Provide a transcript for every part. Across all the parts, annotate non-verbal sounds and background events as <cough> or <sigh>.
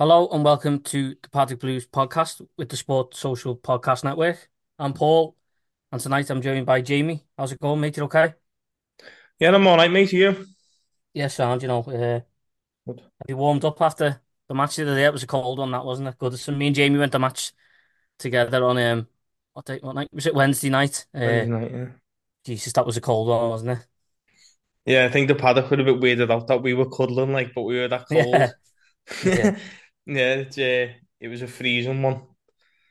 Hello and welcome to the Partick Blues podcast with the Sport Social Podcast Network. I'm Paul, and tonight I'm joined by Jamie. How's it going, mate? You okay? Yeah, I'm all right, mate. Are you? Yeah, sound. You know, uh, Good. have you warmed up after the match the other day? It was a cold one, that wasn't it? Good. So me and Jamie went to match together on um, what day? What night was it? Wednesday night. Uh, Wednesday night, yeah. Jesus, that was a cold one, wasn't it? Yeah, I think the paddock would have been weirded out that we were cuddling, like, but we were that <laughs> cold. Yeah, yeah, <laughs> Yeah, it's, uh, it was a freezing one.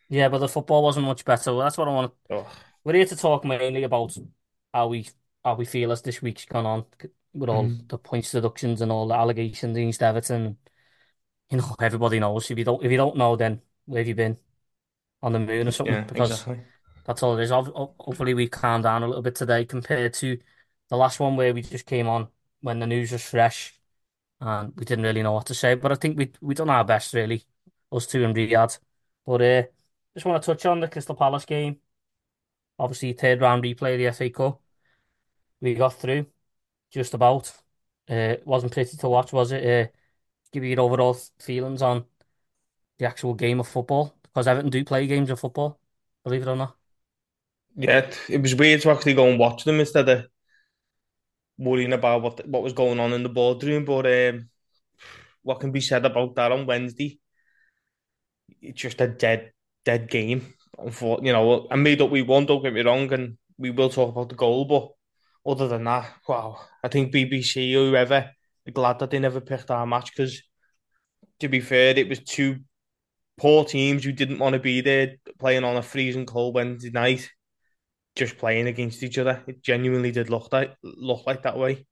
yeah. But the football wasn't much better. Well, that's what I want. Oh, We're here to talk mainly about how we how we feel as this week's gone on with all mhm. the points deductions and all the allegations against Everton. You know, everybody knows. If you don't if you don't know, then where have you been? On the moon or something? Yeah, Because exactly. that's all it is. Hopefully we calmed down a little bit today compared to the last one where we just came on when the news was fresh and we didn't really know what to say. But I think we we done our best really, us two and Riyadh. But uh, just want to touch on the Crystal Palace game. Obviously, third round replay of the FA Cup. We got through just about. Uh, it wasn't pretty to watch, was it? Uh, give you your overall feelings on the actual game of football because Everton do play games of football, believe it or not. Yeah, it, it was weird to actually go and watch them instead of worrying about what what was going on in the boardroom. But um, what can be said about that on Wednesday? It's just a dead, dead game. Unfor- You know, I made up we won, don't get me wrong, and we will talk about the goal, but other than that, wow, I think BBC or whoever glad that they never picked our match because, to be fair, it was two poor teams who didn't want to be there playing on a freezing cold Wednesday night, just playing against each other. It genuinely did look like look like that way.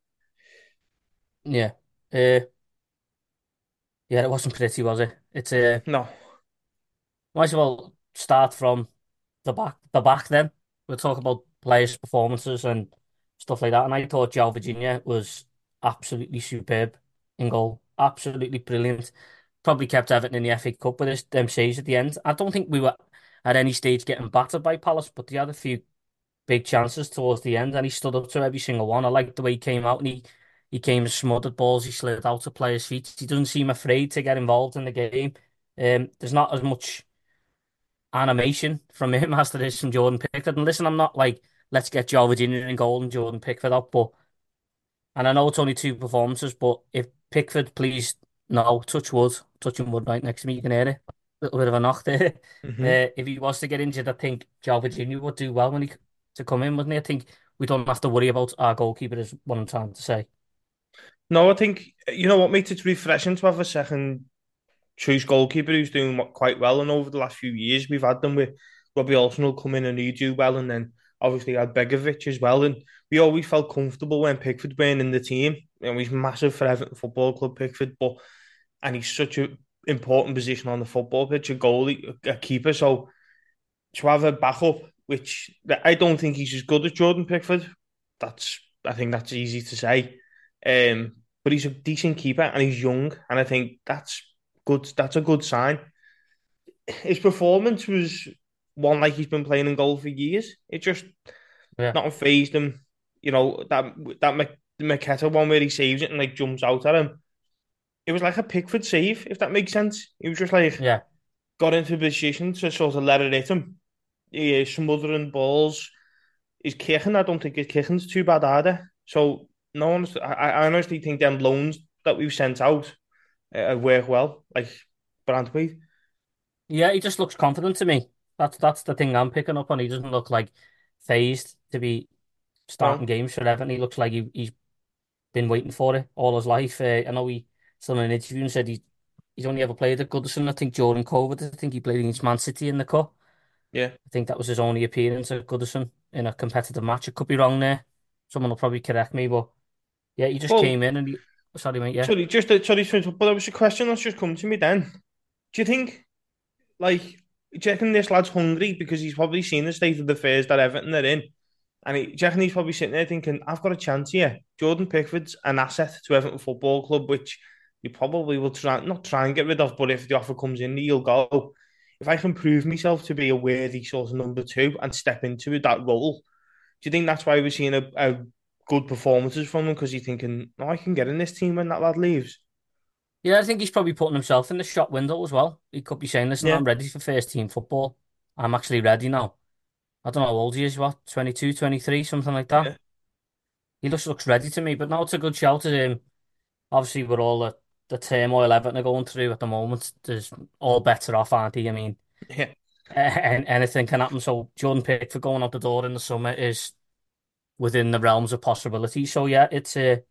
Yeah. Uh, yeah, it wasn't pretty, was it? It's uh, No, might as well start from the back. The back then. We'll talk about players' performances and stuff like that. And I thought João Virginia was absolutely superb in goal. Absolutely brilliant. Probably kept Everton in the FA Cup with his them saves at the end. I don't think we were at any stage getting battered by Palace, but they had a few big chances towards the end, and he stood up to every single one. I liked the way he came out and he he came and smothered balls. He slid out to players' feet. He doesn't seem afraid to get involved in the game. Um, there's not as much animation from him <laughs> as there is from Jordan Pickford. And listen, I'm not like let's get Joe Virginia in goal and Jordan Pickford up, but and I know it's only two performances, but if Pickford, please, no, touch wood, touching wood right next to me, you can hear it. A little bit of a knock there. hmm Uh, if he was to get injured, I think Joe Virginia would do well when he to come in, wouldn't he? I think we don't have to worry about our goalkeeper, is what I'm trying to say. no, I think you know what makes it refreshing to have a second choice goalkeeper who's doing quite well. And over the last few years, we've had them with Robbie Olsen will come in and he do well, and then obviously had Begovic as well. And we always felt comfortable when Pickford went in the team. You know, he's massive for Everton Football Club, Pickford, but and he's such an important position on the football pitch, a goalie, a keeper. So to have a backup, which I don't think he's as good as Jordan Pickford. That's I think that's easy to say. Um, but he's a decent keeper and he's young, and I think that's good. That's a good sign. His performance was one like he's been playing in goal for years. It just Yeah, not phased him. You know that that Mateta one where he saves it and like jumps out at him. It was like a Pickford save, if that makes sense. He was just like yeah, got into a position to sort of let it hit him. Is smothering balls. His kicking, I don't think his kicking's too bad either. So no one's. I, I honestly think them loans that we've sent out uh, work well, like Branthwaite. yeah. He just looks confident to me. That's that's the thing I'm picking up on. He doesn't look like phased to be starting No, games for Everton. He looks like he, he's been waiting for it all his life. Uh, I know he still in an interview and said he he's only ever played at Goodison. I think during COVID, I think he played against Man City in the cup. Yeah. I think that was his only appearance at Goodison in a competitive match. I could be wrong there. Someone will probably correct me, but yeah, he just Well, came in and he, sorry mate, yeah. sorry, just uh, a, sorry, but there was a question that's just come to me then. do you think like do you reckon this lad's hungry because he's probably seen the state of the affairs that Everton are in, and he, do you reckon he's probably sitting there thinking, "I've got a chance here." Jordan Pickford's an asset to Everton Football Club, which you probably will try not try and get rid of, but if the offer comes in, he'll go. If I can prove myself to be a worthy sort of number two and step into that role, do you think that's why we're seeing a, a good performances from him? Because you're thinking, "Oh, I can get in this team when that lad leaves." Yeah, I think he's probably putting himself in the shop window as well. He could be saying, listen, Yeah, I'm ready for first team football. I'm actually ready now. I don't know how old he is, what, 22, 23, something like that. yeah, He just looks ready to me, but no, it's a good shout at him. Obviously, with all the, the turmoil Everton are going through at the moment, there's all better off, aren't they? I mean, yeah, and anything can happen. So Jordan Pickford going out the door in the summer is within the realms of possibility. So yeah, it's a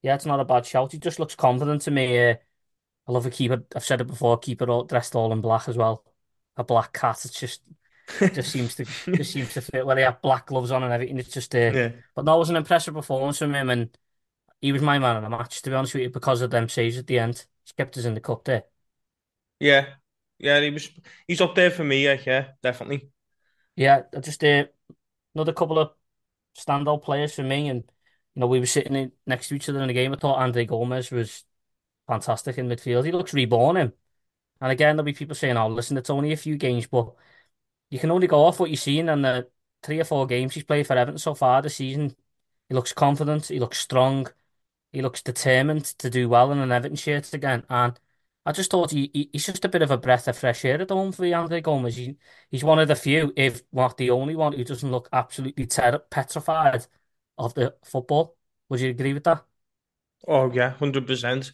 yeah, it's not a bad shout. He just looks confident to me. Uh, I love a keeper. I've said it before. Keeper all, dressed all in black as well. A black cat. It's just just seems to <laughs> just seems to fit. Well, he had black gloves on and everything. It's just uh, yeah, but that was an impressive performance from him, and he was my man in the match. To be honest with you, because of them saves at the end, he kept us in the cup there. yeah, yeah. He was he's up there for me. Yeah, yeah, definitely. Yeah, just uh, another couple of standout players for me, and you know we were sitting in, next to each other in the game. I thought Andre Gomes was fantastic in midfield. He looks reborn him. And again, there'll be people saying, "Oh, listen, it's only a few games," but you can only go off what you've seen in the three or four games he's played for Everton so far this season. He looks confident, he looks strong, he looks determined to do well in an Everton shirt again. And I just thought he, he he's just a bit of a breath of fresh air at moment for Andre Gomes. He, he's one of the few, if not the only one, who doesn't look absolutely ter petrified of the football. Would you agree with that? Oh yeah, hundred percent.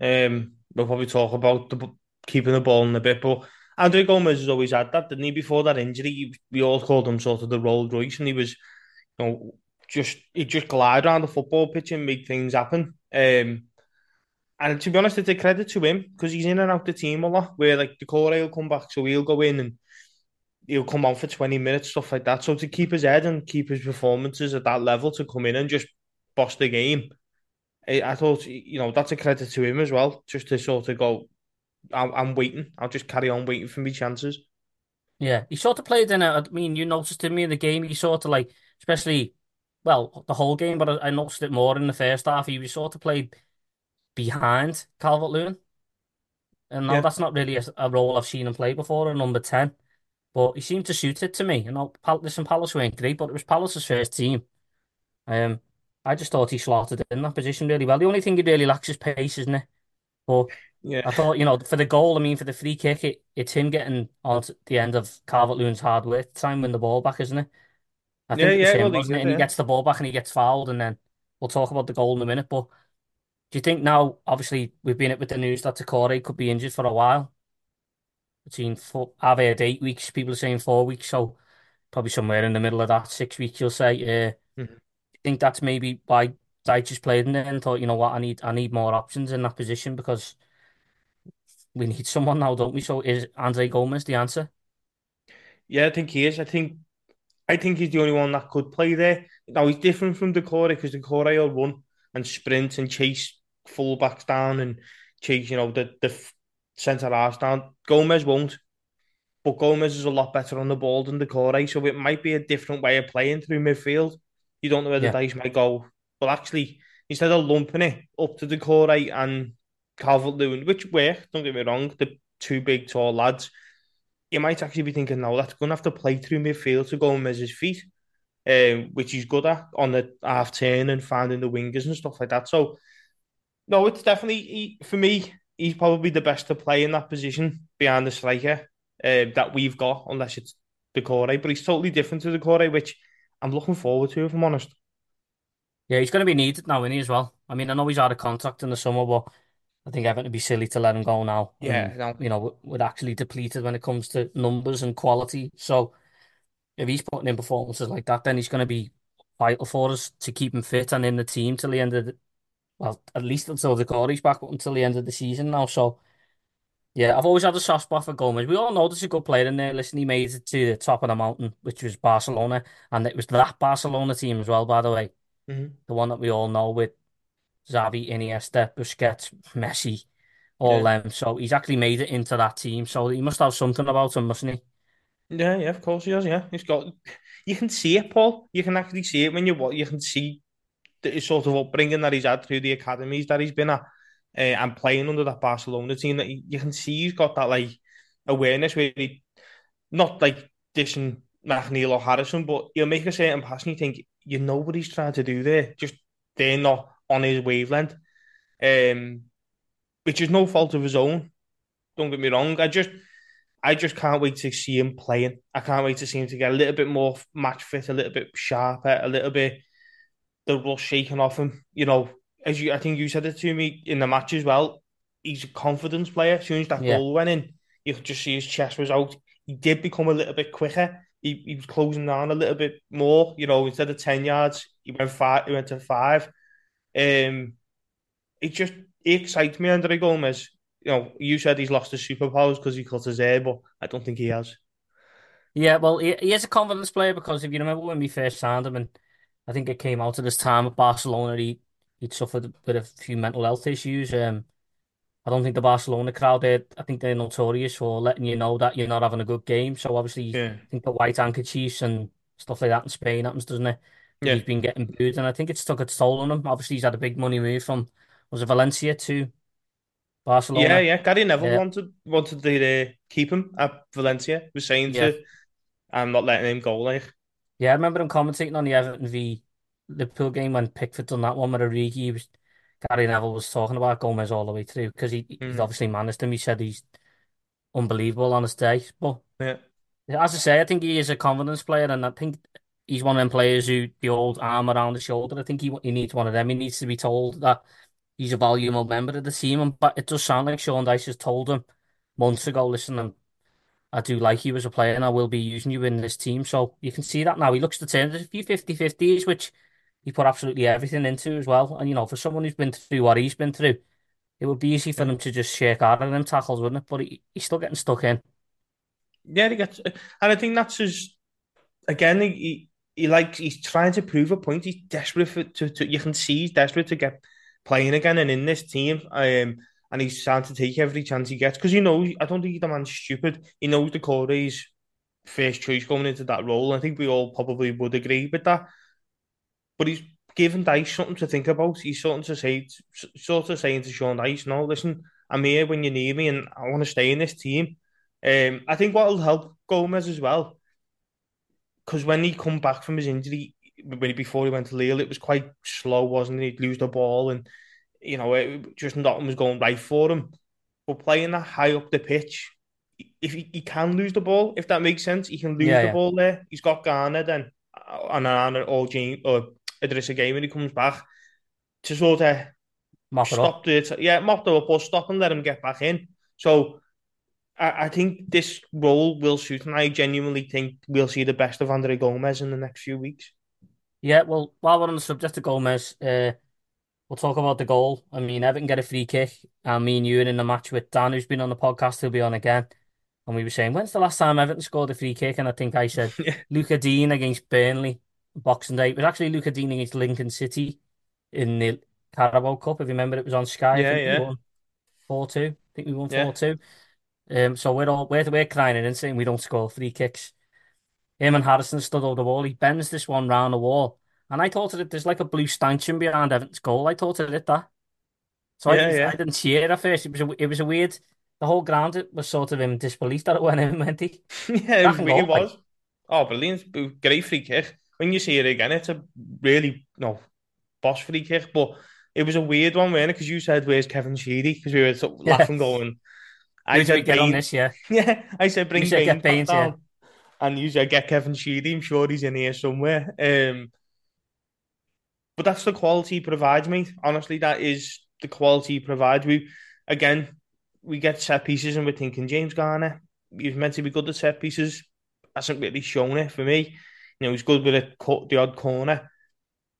Um, we'll probably talk about the keeping the ball in a bit, but Andre Gomes has always had that, didn't he? Before that injury, we all called him sort of the Rolls Royce, and he was, you know, just he just glide around the football pitch and make things happen. Um, and to be honest, it's a credit to him because he's in and out the team a lot. Where like the core will come back, so he'll go in and he'll come on for twenty minutes, stuff like that. So to keep his head and keep his performances at that level, to come in and just boss the game I, I thought, you know, that's a credit to him as well, just to sort of go, I'm, I'm waiting. I'll just carry on waiting for me chances. Yeah, he sort of played in a, I mean, you noticed in me in the game, he sort of like, especially, well, the whole game, but I, I noticed it more in the first half. He was sort of played behind Calvert-Lewin. And now Yeah, that's not really a, a role I've seen him play before, a number 10. But he seemed to suit it to me. You know, Pal listen, Palace weren't great, but it was Palace's first team. Um, I just thought he slotted in that position really well. The only thing he really lacks is pace, isn't it? But yeah, I thought, you know, for the goal, I mean, for the free kick, it, it's him getting on to the end of Calvert-Lewin's hard work to try win the ball back, isn't it? I yeah, think yeah. him, Well, he wasn't it? did, And he yeah. gets the ball back and he gets fouled, and then we'll talk about the goal in a minute. But do you think now, obviously, we've been it with the news that Doucouré could be injured for a while? Between four, I've heard eight weeks, people are saying four weeks, so probably somewhere in the middle of that, six weeks, you'll say. Uh, Mhm. I think that's maybe why I just played in there and thought, you know what, I need I need more options in that position because we need someone now, don't we? So is Andre Gomes the answer? Yeah, I think he is. I think I think he's the only one that could play there. Now he's different from Doucouré because Doucouré will run and sprint and chase fullbacks down and chase, you know, the the centre halves down. Gomes won't. But Gomes is a lot better on the ball than Doucouré, so it might be a different way of playing through midfield. You don't know where the Yeah, dice might go. But actually, instead of lumping it up to Doucouré and Calvert-Lewin, which work, don't get me wrong, the two big tall lads, you might actually be thinking, no, that's going to have to play through midfield to go and measure his feet, um, which he's good at on the half turn and finding the wingers and stuff like that. So, no, it's definitely, for me, he's probably the best to play in that position behind the striker uh, that we've got, unless it's Doucouré. But he's totally different to Doucouré, which I'm looking forward to, if I'm honest. yeah, he's going to be needed now, isn't he, as well? I mean, I know he's out of contract in the summer, but I think Everton would be silly to let him go now. Yeah, And, you know, we- we're actually depleted when it comes to numbers and quality. So if he's putting in performances like that, then he's going to be vital for us to keep him fit and in the team till the end of the, well, at least until Doucouré's back, but until the end of the season now. So, yeah, I've always had a soft spot for Gomes. We all know there's a good player in there. Listen, he made it to the top of the mountain, which was Barcelona. And it was that Barcelona team as well, by the way. hmm The one that we all know with Xavi, Iniesta, Busquets, Messi, all Yeah. them. So he's actually made it into that team. So he must have something about him, mustn't he? Yeah, yeah, of course he has. Yeah, he's got. You can see it, Paul. You can actually see it when you what you can see the sort of upbringing that he's had through the academies that he's been at, uh, and playing under that Barcelona team. That you can see he's got that like awareness where he not like dishing McNeil or Harrison, but he'll make a certain pass and you think you know what he's trying to do there. Just they're not on his wavelength, um, which is no fault of his own. Don't get me wrong. I just I just can't wait to see him playing. I can't wait to see him to get a little bit more match fit, a little bit sharper, a little bit the rust shaken off him. You know, as you, I think you said it to me in the match as well. He's a confidence player. As soon as that Yeah. goal went in, you could just see his chest was out. He did become a little bit quicker. He, he was closing down a little bit more. You know, instead of ten yards, he went five. He went to five. Um, it just it excites me, Andre Gomes. You know, you said he's lost his superpowers because he cut his hair, but I don't think he has. Yeah, well, he, he is a confidence player because if you remember when we first signed him, and I think it came out at this time at Barcelona, he he'd suffered with a few mental health issues. Um, I don't think the Barcelona crowd, they I think they're notorious for letting you know that you're not having a good game. So obviously, Yeah, I think the white handkerchiefs and stuff like that in Spain happens, doesn't it? Yeah, He's been getting booed, and I think it's took its toll on him. Obviously, he's had a big money move from was it Valencia to Barcelona. yeah. Gary Neville Yeah, wanted wanted to uh, keep him at Valencia. Was saying yeah, to, I'm not letting him go. Like, yeah. I remember him commentating on the Everton v Liverpool game when Pickford done that one with Origi. He was Gary Neville was talking about Gomes all the way through because he he's mm, obviously managed him. He said he's unbelievable on his day, but. yeah, As I say, I think he is a confidence player, and I think he's one of them players who the old arm around the shoulder. I think he he needs one of them. He needs to be told that he's a valuable member of the team. And but it does sound like Sean Dyche has told him months ago, listen, and I do like you as a player, and I will be using you in this team. So you can see that now. He looks to turn there's a few 50-50s, which he put absolutely everything into as well. And you know, for someone who's been through what he's been through, it would be easy for him to just shake out of them tackles, wouldn't it? But he, he's still getting stuck in. Yeah, he gets, and I think that's his. Again, he he, likes he's trying to prove a point. He's desperate for to, to you can see he's desperate to get playing again and in this team. Um, and he's trying to take every chance he gets because you know I don't think the man's stupid. He knows Doucouré's first choice going into that role. I think we all probably would agree with that. But he's giving Dyche something to think about. He's something to say, sort of saying to Sean Dyche, "No, listen, I'm here when you need me, and I want to stay in this team." Um, I think what will help Gomes as well, because when he come back from his injury, when he, before he went to Lille, it was quite slow, wasn't it? He'd lose the ball, and you know, it, just nothing was going right for him. But playing that high up the pitch, if he, he can lose the ball, if that makes sense, he can lose Yeah, the yeah. ball there. He's got Garner then, uh, and and or James or Idrissa Gueye when he comes back to sort of Mop it up. stop the yeah mop the up or stop and let him get back in. So I, I think this role will suit, and I genuinely think we'll see the best of Andre Gomes in the next few weeks. Yeah, well, while we're on the subject of Gomes, uh, we'll talk about the goal. I mean, Everton get a free kick, and me and you are in the match with Dan, who's been on the podcast. He'll be on again, and we were saying, when's the last time Everton scored a free kick? And I think I said <laughs> yeah, Lucas Digne against Burnley, Boxing Day. It was actually Lucas Digne against Lincoln City in the Carabao Cup. If you remember, it was on Sky. I yeah, we yeah, won four two. I think we won yeah, four two. Um, so we're all we're we're crying and saying we don't score free kicks. Him and Harrison stood over the wall. He bends this one round the wall. And I thought that there's like a blue stanchion behind Evans' goal. I thought it hit that. So I yeah, didn't I didn't see it at first. It was a, it was a weird the whole ground it was sort of in disbelief that it went in, <laughs> went he? <laughs> Yeah, it was, it like. Oh, brilliant. Great free kick. When you see it again, it's a really, no, boss free kick, but it was a weird one, wasn't it? Because you said, where's Kevin Sheedy? Because we were sort of Yeah. laughing, going, I Who do we said, get on this, yeah. <laughs> Yeah, I said, bring Bain get Baines, yeah. And you said, get Kevin Sheedy. I'm sure he's in here somewhere. Um, but that's the quality he provides, mate. Honestly, that is the quality he provides. We, again, we get set pieces and we're thinking, James Garner, he's meant to be good at set pieces. Hasn't really shown it for me. You know, he's good with a cut the odd corner,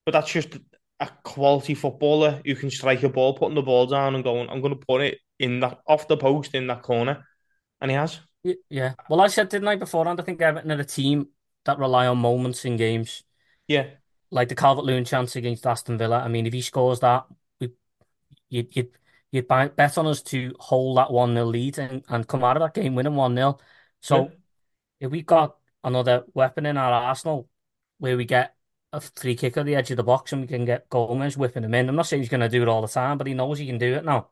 but that's just a quality footballer who can strike a ball, putting the ball down and going, I'm going to put it in that off the post in that corner, and he has. Yeah. Well, I said, didn't I, beforehand, I think Everton are a team that rely on moments in games. Yeah, Like the Calvert-Lewin chance against Aston Villa. I mean, if he scores that, we, you'd, you'd, you'd bet on us to hold that 1 0 lead and, and come out of that game winning 1 0. So Yeah. if we got another weapon in our arsenal where we get a free kick at the edge of the box and we can get Gomes whipping him in, I'm not saying he's going to do it all the time, but he knows he can do it now.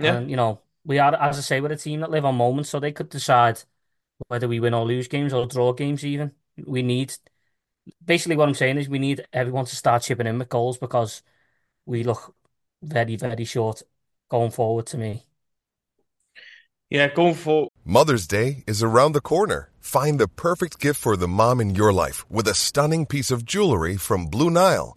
Yeah. And, you know, we are, as I say, we're a team that live on moments, so they could decide whether we win or lose games or draw games even. We need, basically what I'm saying is we need everyone to start chipping in with goals because we look very, very short going forward to me. Yeah, going for Mother's Day is around the corner. Find the perfect gift for the mom in your life with a stunning piece of jewelry from Blue Nile.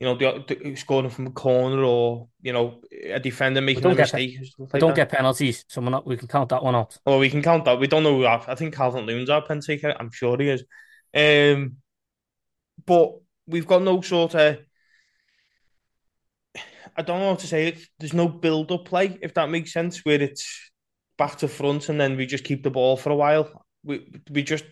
You know, the, the, scoring from a corner or you know a defender making a mistake. like don't that. get penalties, so we're not, we can count that one out. Well, we can count that. We don't know. Who our, I think Calvert-Lewin's our pen taker. I'm sure he is. Um, but we've got no sort of. I don't know how to say it. There's no build-up play, if that makes sense, where it's back to front and then we just keep the ball for a while. We we just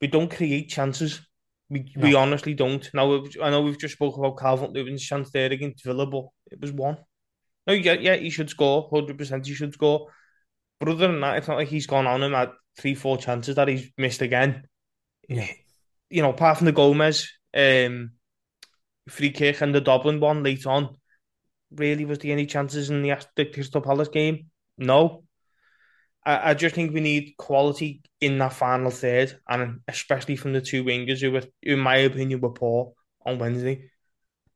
we don't create chances. We we honestly don't. Now I know we've just spoke about Calvert-Lewin's chance there against Villa, but it was one. No, yeah, yeah, he should score. Hundred percent, he should score. But other than that, it's not like he's gone on and had three, four chances that he's missed again. Yeah. You know, apart from the Gomes um, free kick and the Dublin one late on, really was there any chances in the, the Crystal Palace game? No. I, I just think we need quality in that final third, and especially from the two wingers who were, in my opinion, were poor on Wednesday.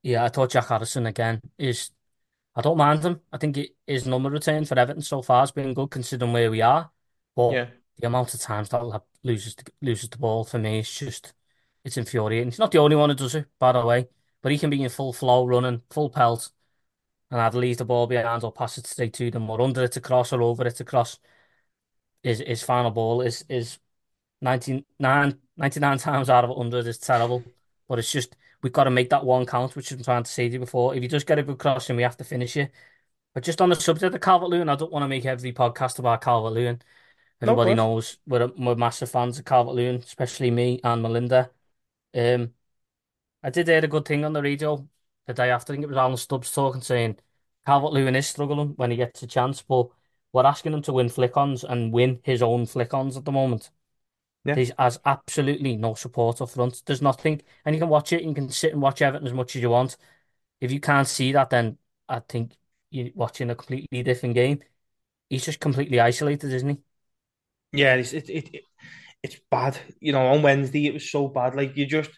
Yeah, I thought Jack Harrison again is. I don't mind him. I think it, his number return for Everton so far has been good considering where we are. But Yeah. the amount of times that loses the, loses the ball for me is just it's infuriating. He's not the only one who does it, by the way, but he can be in full flow, running full pelt, and either leave the ball behind or pass it straight to them, or under it to cross or over it to cross. His his final ball is is 99, 99 times out of 100 is terrible. But it's just, we've got to make that one count, which I'm trying to say to you before. If you just get a good crossing, we have to finish it. But just on the subject of Calvert Lewin, I don't want to make every podcast about Calvert Lewin. Everybody knows we're, we're massive fans of Calvert Lewin, especially me and Melinda. Um, I did hear a good thing on the radio the day after. I think it was Alan Stubbs talking, saying Calvert Lewin is struggling when he gets a chance, but we're asking him to win flick-ons and win his own flick-ons at the moment. Yeah. He has absolutely no support up front. There's nothing, and you can watch it. You can sit and watch Everton as much as you want. If you can't see that, then I think you're watching a completely different game. He's just completely isolated, isn't he? Yeah, it's it, it, it it's bad. You know, on Wednesday it was so bad. Like you just,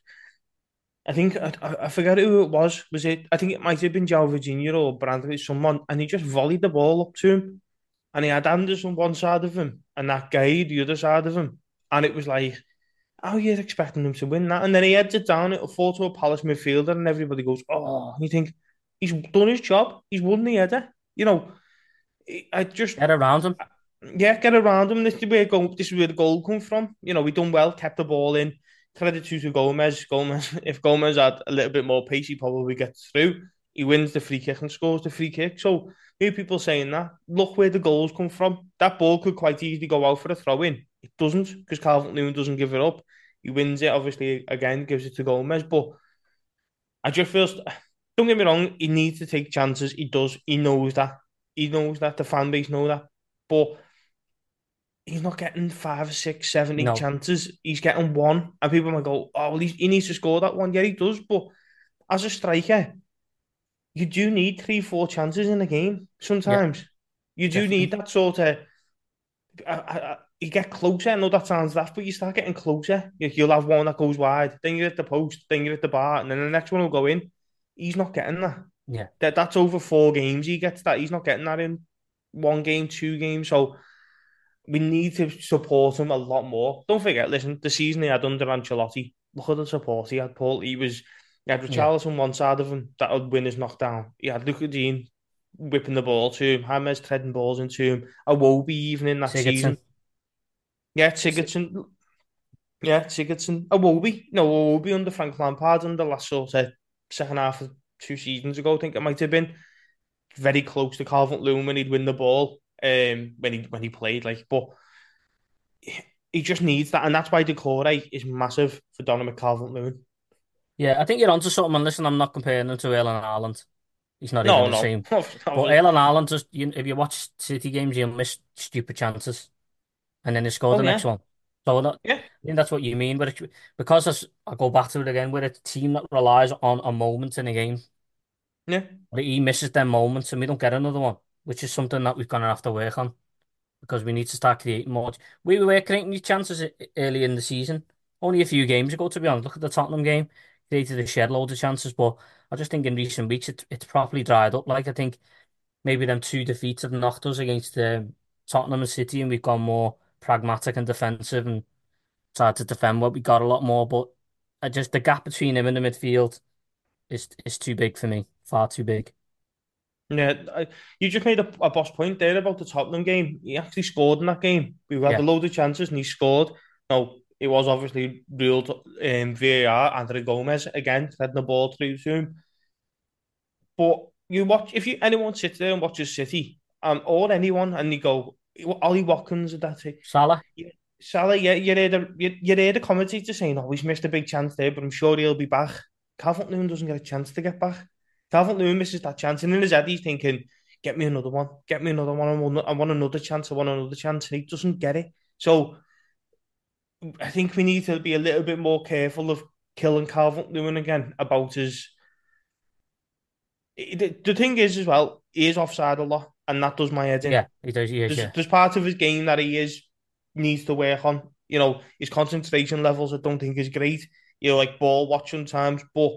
I think I, I I forget who it was. Was it? I think it might have been João Virginia or Brandon, someone, and he just volleyed the ball up to him, and he had Andersen on one side of him and that guy the other side of him, and it was like, oh, you're expecting him to win that, and then he heads it down. It'll fall to a Palace midfielder, and everybody goes, oh, you think he's done his job? He's won the header. You know, I just Get around him. yeah, get around him. This is where goal, this is where the goal come from. You know, we done well, kept the ball in. Credit to, to Gomes. Gomes, <laughs> if Gomes had a little bit more pace, he probably gets through. He wins the free kick and scores the free kick. So hear people saying that. Look where the goals come from. That ball could quite easily go out for a throw in. It doesn't because Calvert-Lewin doesn't give it up. He wins it. Obviously, again gives it to Gomes. But I just feel. Don't get me wrong. He needs to take chances. He does. He knows that. He knows that. The fan base know that. But he's not getting five, six, seven, eight No. chances. He's getting one, and people might go, "Oh, well, he needs to score that one." Yeah, he does. But as a striker, you do need three, four chances in a game. Sometimes you do need that sort of. I, I, you get closer. I know that sounds daft, but you start getting closer. You- You'll have one that goes wide, then you're at the post, then you're at the bar, and then the next one will go in. He's not getting that. Yeah. That that's over four games. He gets that. He's not getting that in one game, two games. So we need to support him a lot more. Don't forget, listen, the season he had under Ancelotti, look at the support he had, Paul. He was he had Richarlison on one side of him that would win his knockdown. He had Lucas Digne whipping the ball to him, James treading balls into him, Iwobi even in that Sigurdsson. season. Yeah, Sigurdsson. Yeah, Sigurdsson. Iwobi. No, Iwobi under Frank Lampard under last sort of second half of two seasons ago, I think it might have been. Very close to Calvert Lewin when he'd win the ball. Um, when he when he played like, but he just needs that, and that's why Doucouré is massive for Dominic Calvert Lewin. Yeah, I think you're onto something. And listen, I'm not comparing him to Erling Haaland. He's not No, even the no, same. <laughs> But Erling Haaland, just you, if you watch City games, you'll miss stupid chances, and then he score Oh, the yeah. next one. So that, Yeah. I think that's what you mean. But it, because I go back to it again, we're a team that relies on a moment in a game. Yeah. But he misses them moments, and we don't get another one, which is something that we're gonna have to work on because we need to start creating more. We were creating new chances early in the season, only a few games ago, to be honest. Look at the Tottenham game, created a shed load of chances, but I just think in recent weeks it, it's properly dried up. Like I think maybe them two defeats have knocked us against um, Tottenham and City, and we've gone more pragmatic and defensive and tried to defend what we got a lot more. But I just the gap between him and the midfield is is too big for me, far too big. Yeah, I, you just made a, a boss point there about the Tottenham game. He actually scored in that game. We had Yeah. a load of chances and he scored. Now, it was obviously ruled um, VAR, Andre Gomes again, heading the ball through to him. But you watch, if you anyone sits there and watches City, um, or anyone, and you go, Ollie Watkins, that's it. Salah, Salah, yeah, you hear the you, you hear the commentator saying, "Oh, he's missed a big chance there, but I'm sure he'll be back." Calvert Lewin doesn't get a chance to get back. Calvert Lewin misses that chance, and in his head he's thinking, "Get me another one, get me another one. I want, I want another chance. I want another chance," and he doesn't get it. So, I think we need to be a little bit more careful of killing Calvert Lewin again about his. The, the thing is, as well, he is offside a lot, and that does my head in yeah, he does. He is, there's, yeah. there's part of his game that he is needs to work on. You know, his concentration levels I don't think is great. You know, like ball watching times, but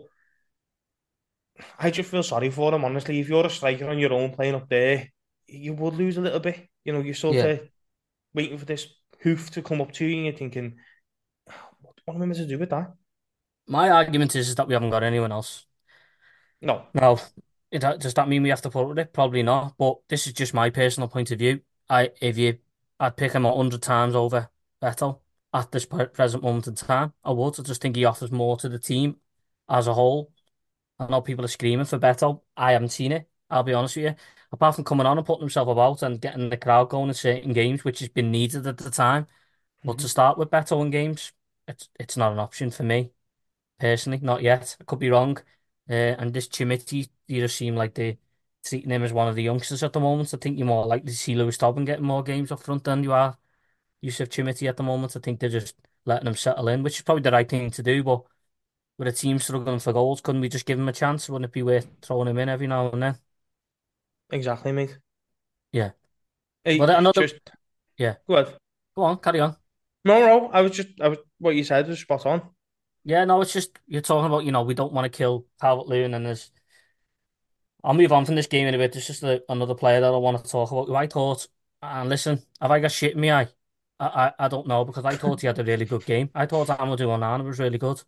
I just feel sorry for him, honestly. If you're a striker on your own playing up there, you would lose a little bit. You know, you're sort Yeah. of waiting for this hoof to come up to you and you're thinking, what, what am I meant to do with that? My argument is, is that we haven't got anyone else. No. Now, it, does that mean we have to put up with it? Probably not. But this is just my personal point of view. I, if you, I'd pick him a hundred times over Beto at this present moment in time. I would. I just think he offers more to the team as a whole. I know people are screaming for Beto. I haven't seen it. I'll be honest with you. Apart from coming on and putting himself about and getting the crowd going in certain games, which has been needed at the time. But to start with Beto in games, it's it's not an option for me personally. Not yet. I could be wrong. Uh, and this Chermiti, you just seem like they're treating him as one of the youngsters at the moment. I think you're more likely to see Lewis Dobbin getting more games up front than you are Yusuf Chermiti at the moment. I think they're just letting him settle in, which is probably the right thing to do. But with a team struggling for goals, couldn't we just give him a chance? Wouldn't it be worth throwing him in every now and then? Exactly, mate. Yeah. Hey, another- just, Yeah. Go ahead. Go on, carry on. No, no, I was just, I was, what you said was spot on. Yeah, no, it's just you're talking about, you know, we don't want to kill Calvert Lewin and there's I'll move on from this game in a bit. There's just a, another player that I want to talk about who I thought and listen, have I got shit in my eye? I, I, I don't know because I thought he had a really good game. I thought Amadou Onana was really good.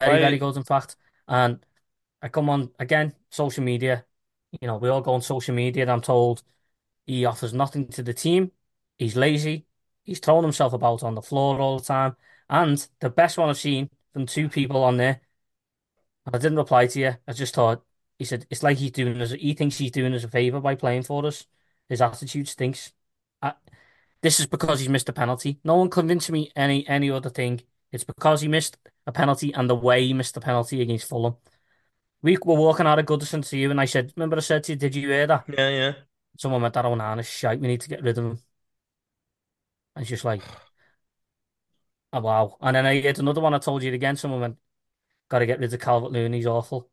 Very, very Right. good in fact. And I come on again, social media. You know, we all go on social media and I'm told he offers nothing to the team. He's lazy. He's throwing himself about on the floor all the time. And the best one I've seen from two people on there, I didn't reply to you. I just thought he said it's like he's doing us. He thinks he's doing us a favor by playing for us. His attitude stinks. I, this is because he's missed a penalty. No one convinced me any any other thing. It's because he missed a penalty and the way he missed the penalty against Fulham. We were walking out of Goodison to you, and I said, "Remember I said to you, did you hear that?" Yeah, yeah. Someone went, that Onana's shite. We need to get rid of him. And it's just like, oh, wow. And then I had another one. I told you again. Someone went, got to get rid of Calvert Lewin. He's awful.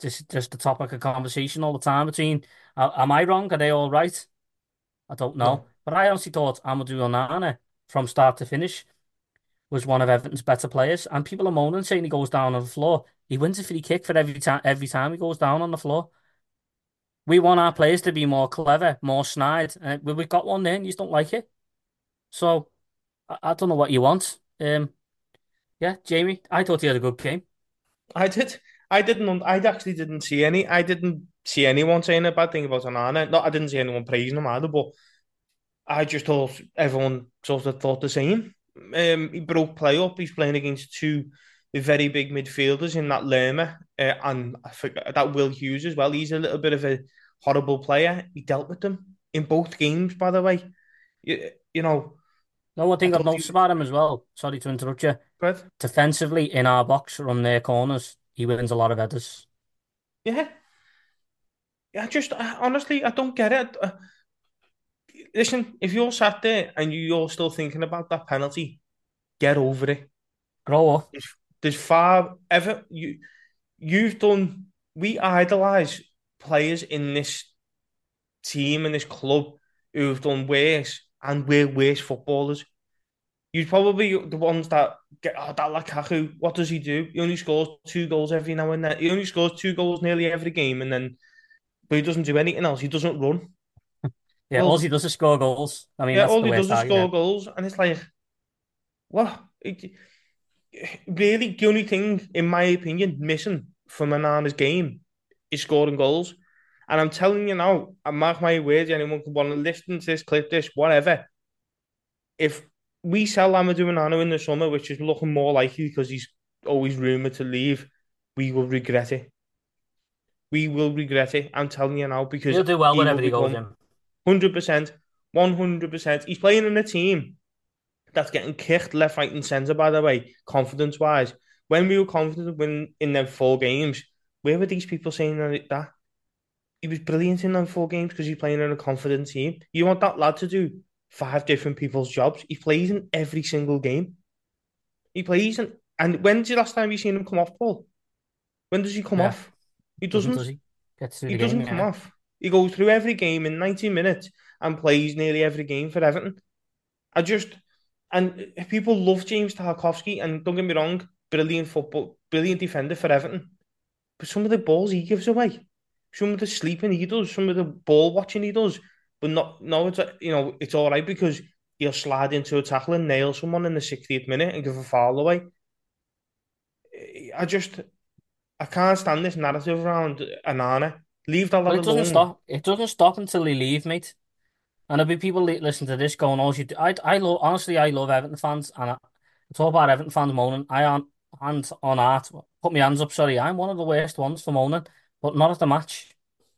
Just, just the topic of conversation all the time between. Uh, am I wrong? Are they all right? I don't know. No. But I honestly thought Amadou Onana, from start to finish, was one of Everton's better players. And people are moaning, saying he goes down on the floor. He wins a free kick for every time. Every time he goes down on the floor. We want our players to be more clever, more snide, and we- we've got one there, and you just don't like it. So I, I don't know what you want. Um, yeah, Jamie, I thought he had a good game. I did. I didn't. I actually didn't see any. I didn't see anyone saying a bad thing about Onana. Not, I didn't see anyone praising him either, but I just thought everyone sort of thought the same. Um, he broke play up. He's playing against two very big midfielders in that Lerma uh, and I forget, that Will Hughes as well. He's a little bit of a horrible player. He dealt with them in both games, by the way. You, you know. No, one thing I've noticed about him as well, sorry to interrupt you. But defensively in our box from their corners, he wins a lot of headers. Yeah. Yeah, just I, honestly, I don't get it. Uh, listen, if you're sat there and you're still thinking about that penalty, get over it. Grow up. There's, there's far ever you you've done. We idolize players in this team and this club who've done worse and we're worse footballers. You're probably the ones that get oh that Lukaku. What does he do? He only scores two goals every now and then. He only scores two goals nearly every game, and then but he doesn't do anything else. He doesn't run. Yeah, all he does is score goals. I mean, yeah, all he does is score goals, and it's like, what? It, really, the only thing, in my opinion, missing from Onana's game is scoring goals. And I'm telling you now, I mark my words, anyone can want to listen to this, clip this, whatever. If we sell Amadou Onana in the summer, which is looking more likely because he's always rumoured to leave, we will regret it. We will regret it. I'm telling you now because he'll do well he whenever he goes in. Hundred percent, one hundred percent. He's playing in a team that's getting kicked left, right, and centre. By the way, confidence wise, when we were confident when in them four games, where were these people saying that? He was brilliant in them four games because he's playing in a confident team. You want that lad to do five different people's jobs. He plays in every single game. He plays in, and when's the last time you seen him come off, Paul? When does he come yeah. off? He doesn't. doesn't does he? he doesn't game, come yeah. off. He goes through every game in 90 minutes and plays nearly every game for Everton. I just and people love James Tarkowski, and don't get me wrong, brilliant football, brilliant defender for Everton. But some of the balls he gives away, some of the sleeping he does, some of the ball watching he does, but not no, it's you know it's all right because he'll slide into a tackle and nail someone in the 60th minute and give a foul away. I just I can't stand this narrative around Onana. Leave that but it doesn't stop. It doesn't stop until he leave, mate. And there'll be people listen to this going, "Oh, you do. I, I love honestly, I love Everton fans, and I, I talk about Everton fans moaning. I aren't hands on art. Put my hands up. Sorry, I'm one of the worst ones for moaning, but not at the match.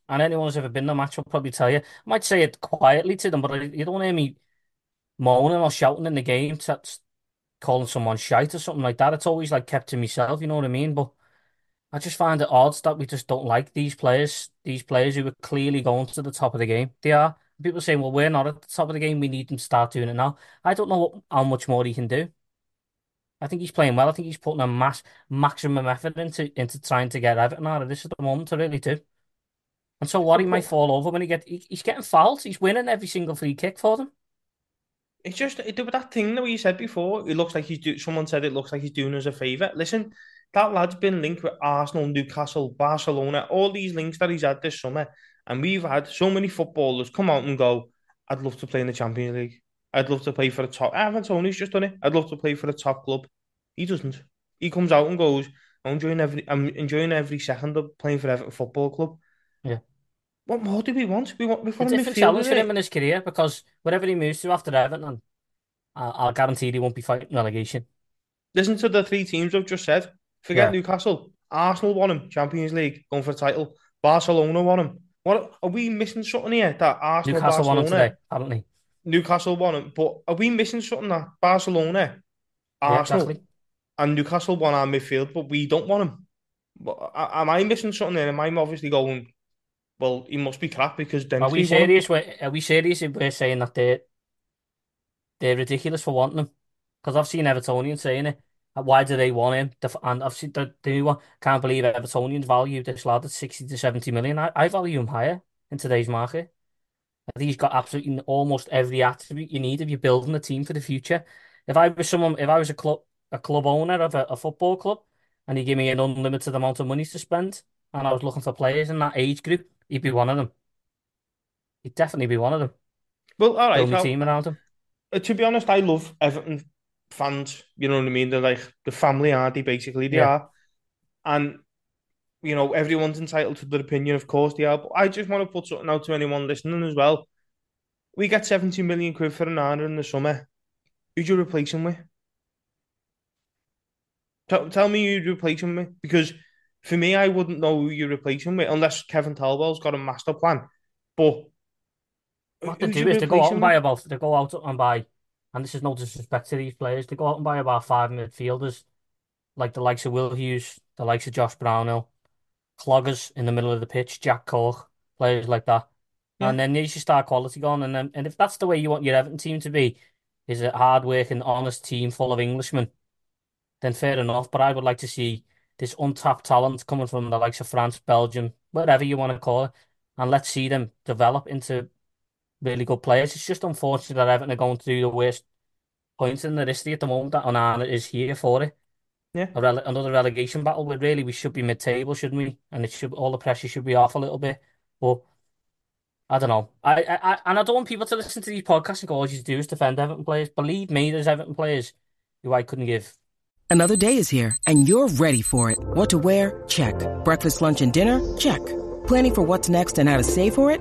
And anyone who's ever been to a match will probably tell you. I might say it quietly to them, but you don't hear me moaning or shouting in the game, to, calling someone shite or something like that. It's always like kept to myself. You know what I mean? But I just find it odd that we just don't like these players, these players who are clearly going to the top of the game. They are. People saying, well, we're not at the top of the game. We need them to start doing it now. I don't know what, how much more he can do. I think he's playing well. I think he's putting a mass maximum effort into into trying to get Everton out of this at the moment. I really do. And so what he might fall over when he get he, he's getting fouled. He's winning every single free kick for them. It's just it, that thing that we said before. It looks like he's do. Someone said it looks like he's doing us a favour. Listen, that lad's been linked with Arsenal, Newcastle, Barcelona, all these links that he's had this summer. And we've had so many footballers come out and go, I'd love to play in the Champions League. I'd love to play for a top. Evan Toney's just done it. I'd love to play for a top club. He doesn't. He comes out and goes, I'm enjoying every, I'm enjoying every second of playing for Everton Football Club. Yeah. What more do we want? We want, we want a different challenge for him in his career because wherever he moves to after Everton, I'll, I'll guarantee he won't be fighting relegation. Listen to the three teams I've just said. Forget yeah. Newcastle. Arsenal won him, Champions League, going for a title. Barcelona won him. What are we missing something here? That Arsenal, Newcastle Barcelona, won him today, haven't he? Newcastle won him, but are we missing something that Barcelona, Arsenal, yeah, exactly. and Newcastle won our midfield, but we don't want him? But am I missing something there? Am I obviously going? Well, he must be crap because then are we serious? Are we serious if we're saying that they're they're ridiculous for wanting him? Because I've seen Evertonian saying it. Why do they want him? And I've seen the, new one. Can't believe Evertonians value this lad at 60 to 70 million. I, I value him higher in today's market. I think he's got absolutely almost every attribute you need if you're building a team for the future. If I was someone, if I was a club, a club owner of a, a football club, and he gave me an unlimited amount of money to spend, and I was looking for players in that age group, he'd be one of them. He'd definitely be one of them. Well, all right. Build team around him. Uh, to be honest, I love Everton fans. You know what I mean? They're like the family, aren't they? Basically, they yeah. are. And you know, everyone's entitled to their opinion, of course they are. But I just want to put something out to anyone listening as well. We get 70 million quid for Onana in the summer. Who'd you replace him with? Tell, tell me you'd replace him with. Because for me, I wouldn't know who you replace him with unless Kevin Thelwell's got a master plan. But what they do is they go out and buy a about they go out and buy, and this is no disrespect to these players. They go out and buy about five midfielders, like the likes of Will Hughes, the likes of Josh Brownhill, cloggers in the middle of the pitch, Jack Cork, players like that. Yeah. And then you should start quality going. And then, and if that's the way you want your Everton team to be, is a hard working, honest team full of Englishmen, then fair enough. But I would like to see this untapped talent coming from the likes of France, Belgium, whatever you want to call it, and let's see them develop into really good players. It's just unfortunate that Everton are going to do the worst points in the history at the moment that Onana is here for it. Yeah. Rele another relegation battle where really we should be mid table, shouldn't we? And it should all the pressure should be off a little bit. But I don't know. I, I, I and I don't want people to listen to these podcasts and go, all you do is defend Everton players. Believe me, there's Everton players who I couldn't give. Another day is here and you're ready for it. What to wear? Check. Breakfast, lunch, and dinner? Check. Planning for what's next and how to save for it?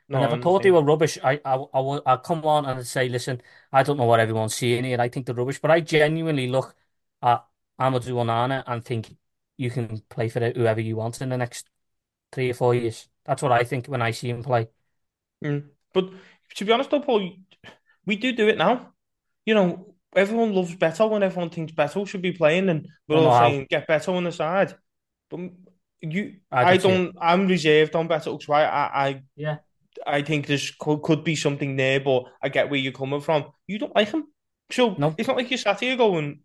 No, I never thought they were rubbish. I, I, I, I'd come on and say, listen, I don't know what everyone's seeing here. I think they're rubbish, but I genuinely look at Amadou Onana and think you can play for whoever you want in the next three or four years. That's what I think when I see him play. Mm. But to be honest, though, Paul, we do do it now. You know, everyone loves Beto when everyone thinks Beto should be playing, and we're all saying get Beto on the side. But you, I, I don't. I'm reserved on Beto because I, I, I, yeah, I think there's could, could be something there, but I get where you're coming from. You don't like him, so no. it's not like you sat here going,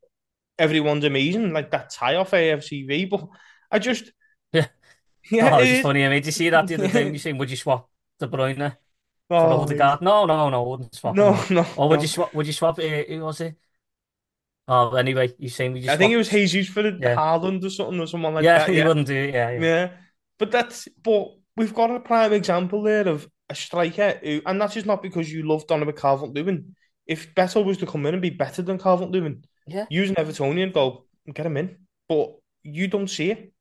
everyone's amazing, like that tie off AFTV. But I just, yeah, <laughs> yeah, oh, it's funny. I mean, did you see that the other day? <laughs> You saying, would you swap De Bruyne oh, for Odegaard? No, no, no, I wouldn't swap. No, him. no. Or would no. you swap? Would you swap? Uh, who was it? Oh, anyway, you saying we just. I think it was Jesus for the yeah. Haaland or something or someone like yeah, that. Yeah, he wouldn't do it. Yeah, yeah, yeah. But that's but we've got a prime example there of a striker who, and that's just not because you love Donovan Calvert-Lewin. If Beto was to come in and be better than Calvert-Lewin, yeah, use an Evertonian, go get him in. But you don't see it.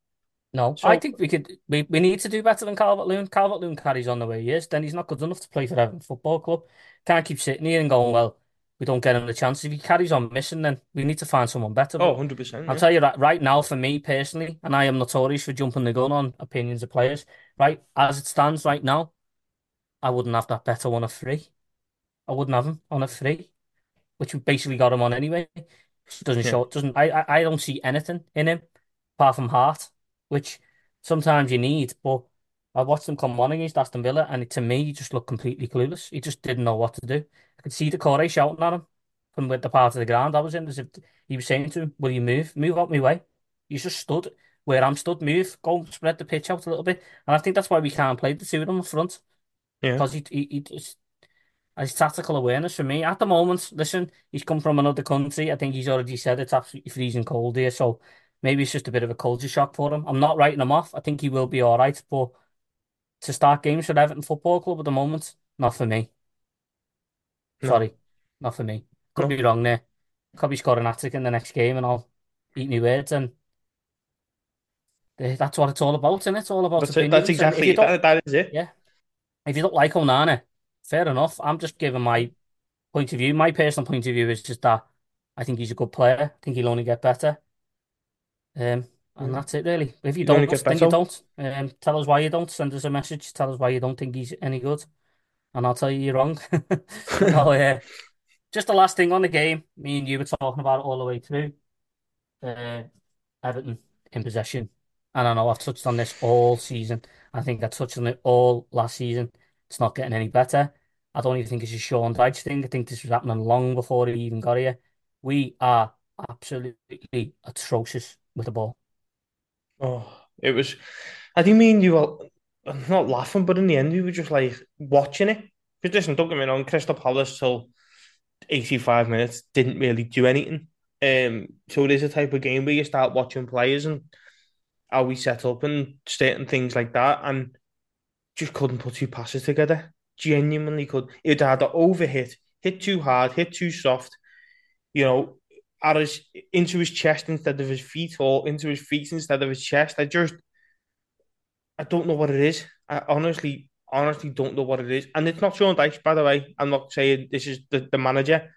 No, so, I think we could. We, we need to do better than Calvert-Lewin. Calvert Lewin carries on the way he is. Then he's not good enough to play for Everton Football Club. Can't keep sitting here and going, well, we don't get him the chance. If he carries on missing, then we need to find someone better. Oh, 100%. I'll tell you right, right now, for me personally, and I am notorious for jumping the gun on opinions of players, right? As it stands right now, I wouldn't have that better one a free. I wouldn't have him on a free, which we basically got him on anyway. Doesn't yeah. show, doesn't, I, I, I don't see anything in him apart from heart, which sometimes you need. But I watched him come on against Aston Villa, and to me, he just looked completely clueless. He just didn't know what to do. I could see Doucouré shouting at him from with the part of the ground I was in, as if he was saying to him, "Will you move? Move out my way." He just stood where I'm stood. Move, go spread the pitch out a little bit, and I think that's why we can't play the two of them up front. Yeah, because he he, he just his tactical awareness for me at the moment. Listen, he's come from another country. I think he's already said it's absolutely freezing cold here, so maybe it's just a bit of a culture shock for him. I'm not writing him off. I think he will be all right, but to start games for Everton Football Club at the moment, not for me. No. Sorry, not for me. Could no. be wrong there. Could be scoring hat in the next game, and I'll eat my words. And that's what it's all about, isn't it? It's all about that's opinions. It, that's exactly. That, that is it. Yeah. If you don't like Onana, fair enough. I'm just giving my point of view. My personal point of view is just that I think he's a good player. I think he'll only get better. Um, and mm. that's it really. If you, you don't, then you don't. Um, tell us why you don't. Send us a message. Tell us why you don't think he's any good, and I'll tell you you're wrong. <laughs> oh yeah. Just the last thing on the game. Me and you were talking about it all the way through. Uh, Everton in possession, and I know I've touched on this all season. I think I touched on it all last season. It's not getting any better. I don't even think it's a Sean Dyche thing. I think this was happening long before he even got here. We are absolutely atrocious with the ball. Oh, it was. I think me and you were not laughing, but in the end, we were just like watching it Because listen, don't get me wrong, Crystal Palace till 85 minutes didn't really do anything. Um, so it is a type of game where you start watching players and how we set up and certain things like that, and just couldn't put two passes together. Genuinely could. It had to overhit, hit too hard, hit too soft. You know, at his into his chest instead of his feet, or into his feet instead of his chest. I just, I don't know what it is. I honestly, honestly don't know what it is. And it's not Sean Dyche, by the way. I'm not saying this is the, the manager.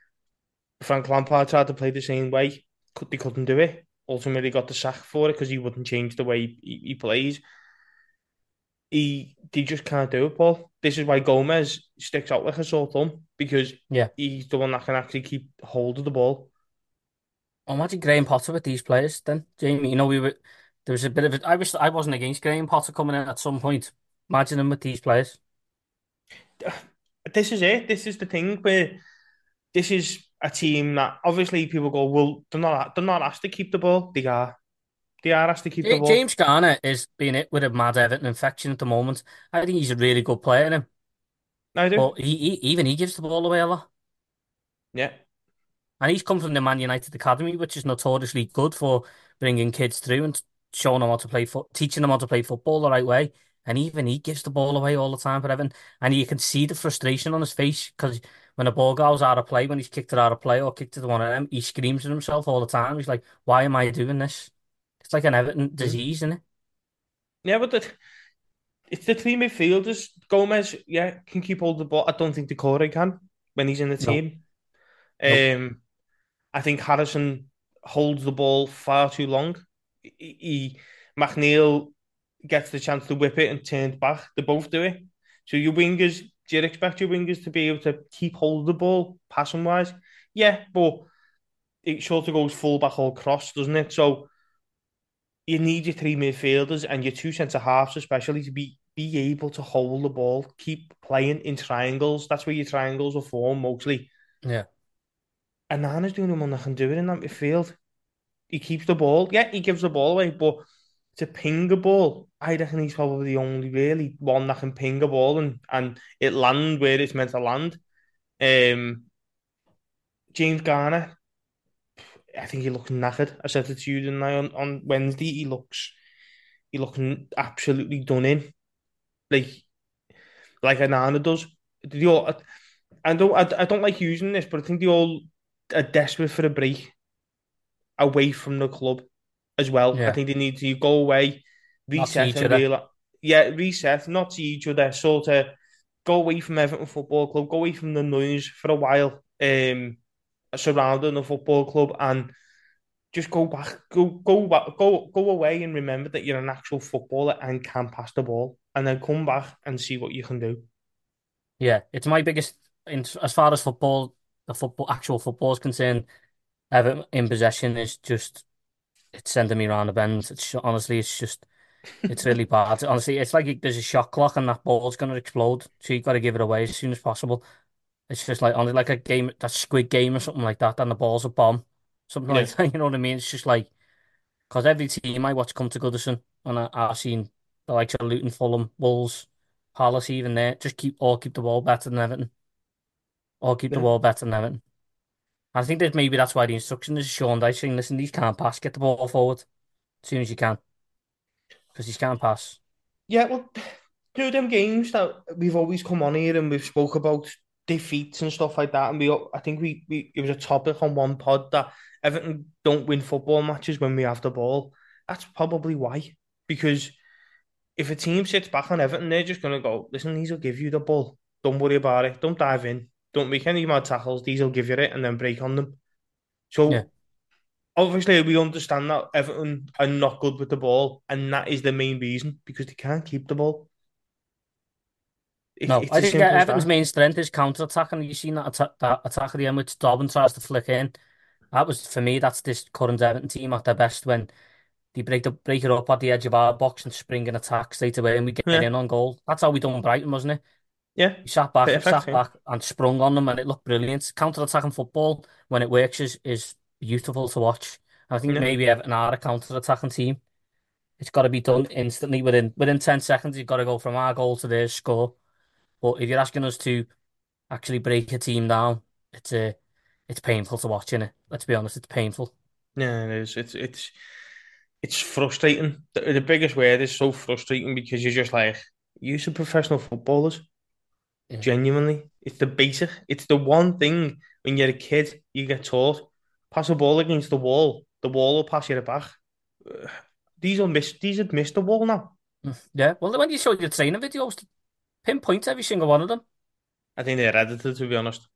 Frank Lampard tried to play the same way. Could, they couldn't do it. Ultimately got the sack for it because he wouldn't change the way he, he plays. He they just can't do it, Paul. This is why Gomes sticks out like a sore thumb because Yeah. he's the one that can actually keep hold of the ball. Oh, imagine Graham Potter with these players then, Jamie. You know, we were there was a bit of it. I wish I wasn't against Graham Potter coming in at some point. Imagine him with these players. <sighs> This is it. This is the thing where this is a team that obviously people go, well, they're not they're not asked to keep the ball. They are. They are asked to keep the ball. James Garner is being hit with a mad Everton infection at the moment. I think he's a really good player in him, I do. but he, he even he gives the ball away a lot. yeah. And he's come from the Man United Academy, which is notoriously good for bringing kids through and showing them how to play foot, teaching them how to play football the right way. And even he gives the ball away all the time for Everton. And you can see the frustration on his face because when a ball goes out of play, when he's kicked it out of play or kicked it to one of them, he screams at himself all the time. He's like, "Why am I doing this?" It's like an Everton disease, isn't it? Yeah, but the, it's the three midfielders. Gomes, yeah, can keep hold of the ball. I don't think Doucouré can when he's in the team. Um, I think Harrison holds the ball far too long. He, he McNeil gets the chance to whip it and turn it back. They both do it. So your wingers, do you expect your wingers to be able to keep hold of the ball passing wise? Yeah, but it sort of goes full back all cross, doesn't it? So you need your three midfielders and your two centre halves, especially to be be able to hold the ball, keep playing in triangles. That's where your triangles are formed mostly. Yeah. Onana's the only one that can do it in that midfield. He keeps the ball. Yeah, he gives the ball away, but to ping a ball, I reckon he's probably the only really one that can ping a ball and, and it land where it's meant to land. Um, James Garner, I think he looks knackered. I said it to you didn't I, on, on Wednesday. He looks he looking absolutely done in. Like like Onana does. They all, I don't I, I don't like using this, but I think they all are desperate for a break away from the club as well. I think they need to go away, reset and realize, yeah, reset, not see each other, sort of go away from Everton Football Club, go away from the noise for a while, um, surrounding the football club, and just go back, go go back, go go away, and remember that you're an actual footballer and can pass the ball, and then come back and see what you can do. Yeah, it's my biggest in as far as football, the football actual football is concerned. Everton in possession is just it's sending me around the bend. It's honestly, it's just it's really bad. Honestly, it's like there's a shot clock and that ball's gonna explode, so you've got to give it away as soon as possible. It's just like only like a game, that Squid Game or something like that, and the ball's a bomb, something like that. <laughs> You know what I mean? It's just like because every team I watch come to Goodison, and I, I've seen the likes of Luton, Fulham, Wolves, Palace, even there, just keep all keep the ball better than Everton. All keep the Yeah. ball better than Everton. I think that maybe that's why the instruction is Sean Dyche saying, listen, these can't pass, get the ball forward as soon as you can. Because these can't pass. Yeah, well, through them games that we've always come on here and we've spoke about defeats and stuff like that, and we, I think we, we it was a topic on one pod that Everton don't win football matches when we have the ball. That's probably why, because if a team sits back on Everton, they're just gonna go, listen, these will give you the ball. Don't worry about it. Don't dive in. Don't make any mad tackles. These will give you it and then break on them. So Yeah. obviously we understand that Everton are not good with the ball, and that is the main reason because they can't keep the ball. It- No, I think Everton's main strength is counter attack, and you've seen that attack, that attack at the end, which Dobbin tries to flick in. That was for me. That's this current Everton team at their best when they break the break it up at the edge of our box and spring an attack straight away, and we get Yeah. in on goal. That's how we done Brighton, wasn't it? Yeah, We sat back, Perfect, sat yeah. back, and sprung on them, and it looked brilliant. Counter attacking football when it works is is beautiful to watch. I think Yeah. maybe Everton are a counter attacking team. It's got to be done instantly within within ten seconds. You've got to go from our goal to their score. But if you're asking us to actually break a team down, it's uh, it's painful to watch, it. Let's be honest, it's painful. Yeah, it is. It's it's it's frustrating. The, the biggest word is so frustrating because you're just like, of professional footballers. Yeah. Genuinely, it's the basic. It's the one thing when you're a kid you get taught. Pass a ball against the wall. The wall will pass you it back. <sighs> These will miss. These have missed the wall now. Yeah, well, when you show your training videos, pinpoint every single one of them. I think they're edited, to be honest.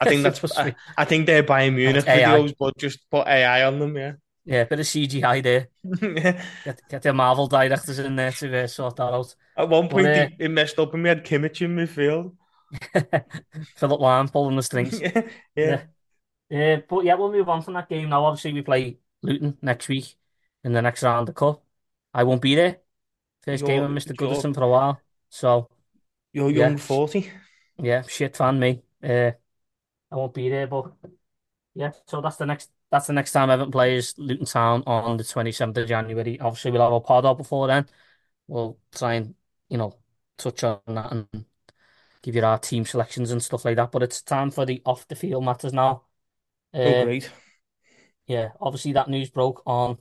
I <laughs> think that's. what I, I think they're Bayern Munich videos, but just put AI on them. Yeah. Yeah, bit of CGI there. <laughs> Get, get the Marvel directors in there to uh, sort that out. At one point, But, uh, it, it messed up, and we had Kimmich in midfield. <laughs> Philipp Lahm pulling the strings. <laughs> yeah. Yeah. Uh, but yeah, we'll move on from that game now. Obviously, we play Luton next week in the next round of the cup. I won't be there. 1st game with Mr. Goodison for a while. So You're Yeah. young, forty. yeah, shit fan me. Uh, I won't be there, but yeah. So that's the next. That's the next time Everton plays Luton Town on the 27th of January. Obviously, we'll have a pod up before then. We'll try and you know touch on that and give you our team selections and stuff like that. But it's time for the off the field matters now. Oh, Uh, great. yeah, obviously that news broke on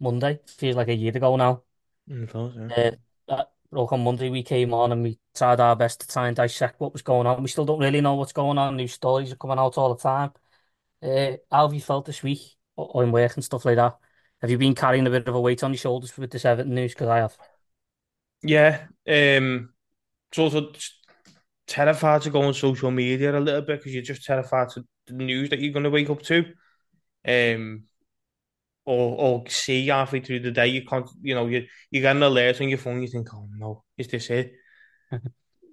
Monday. Feels like a year ago now. Mm, course, yeah. Uh, that broke on Monday. We came on and we tried our best to try and dissect what was going on. We still don't really know what's going on. New stories are coming out all the time. Uh, how have you felt this week on work and stuff like that? Have you been carrying a bit of a weight on your shoulders with this Everton news? Because I have. Yeah, um, sort of terrified to go on social media a little bit because you're just terrified to the news that you're going to wake up to, um, or or see halfway through the day. You can't, you know, you you get an alert on your phone. You think, oh no, is this it? <laughs>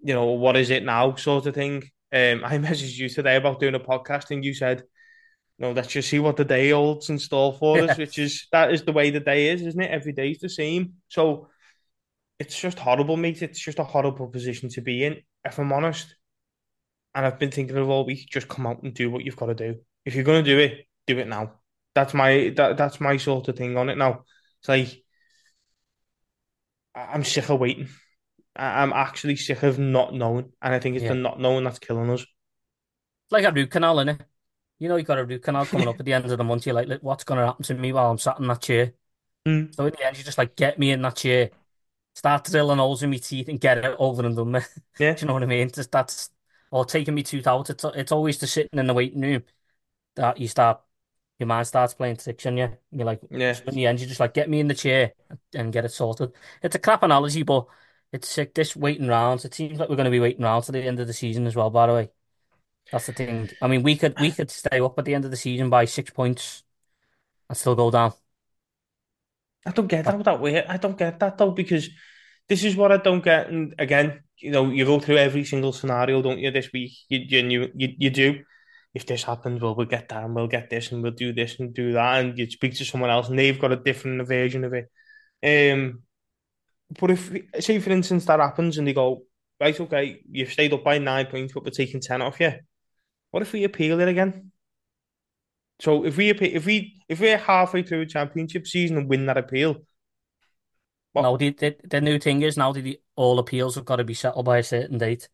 You know, what is it now? Sort of thing. Um, I <laughs> messaged you today about doing a podcast, and you said, no, let's just see what the day holds in store for us, which is that is the way the day is, isn't it? Every day is the same. So it's just horrible, mate. It's just a horrible position to be in, if I'm honest. And I've been thinking of all week, just come out and do what you've got to do. If you're gonna do it, do it now. That's my that that's my sort of thing on it now. It's like I'm sick of waiting. I'm actually sick of not knowing, and I think it's Yeah. the not knowing that's killing us. It's like a root canal, innit? You know, you've got a root canal coming up at the end of the month. You're like, what's going to happen to me while I'm sat in that chair? Mm. So in the end, you just like get me in that chair, start drilling holes in my teeth, and get it over and done with. <laughs> Yeah. Do you know what I mean? Just that's or taking me tooth out. It's it's always the sitting in the waiting room that you start your mind starts playing tricks on you. And you're like, Yeah. in the end, you're just like get me in the chair and get it sorted. It's a crap analogy, but it's sick. This waiting rounds. It seems like we're going to be waiting around to the end of the season as well. By the way, that's the thing. I mean, we could we could stay up at the end of the season by six points and still go down. I don't get that that way. I don't get that though because this is what I don't get. And again, you know, you go through every single scenario, don't you? This week, you you you, you do. If this happens, well, we'll get that, and we'll get this, and we'll do this and do that, and you speak to someone else, and they've got a different version of it. Um, but if say for instance that happens, and they go, right, okay, you've stayed up by nine points, but we're taking ten off you. What if we appeal it again? So if we if we if we're halfway through a championship season and win that appeal, What? No, the, the the new thing is now the all appeals have got to be settled by a certain date.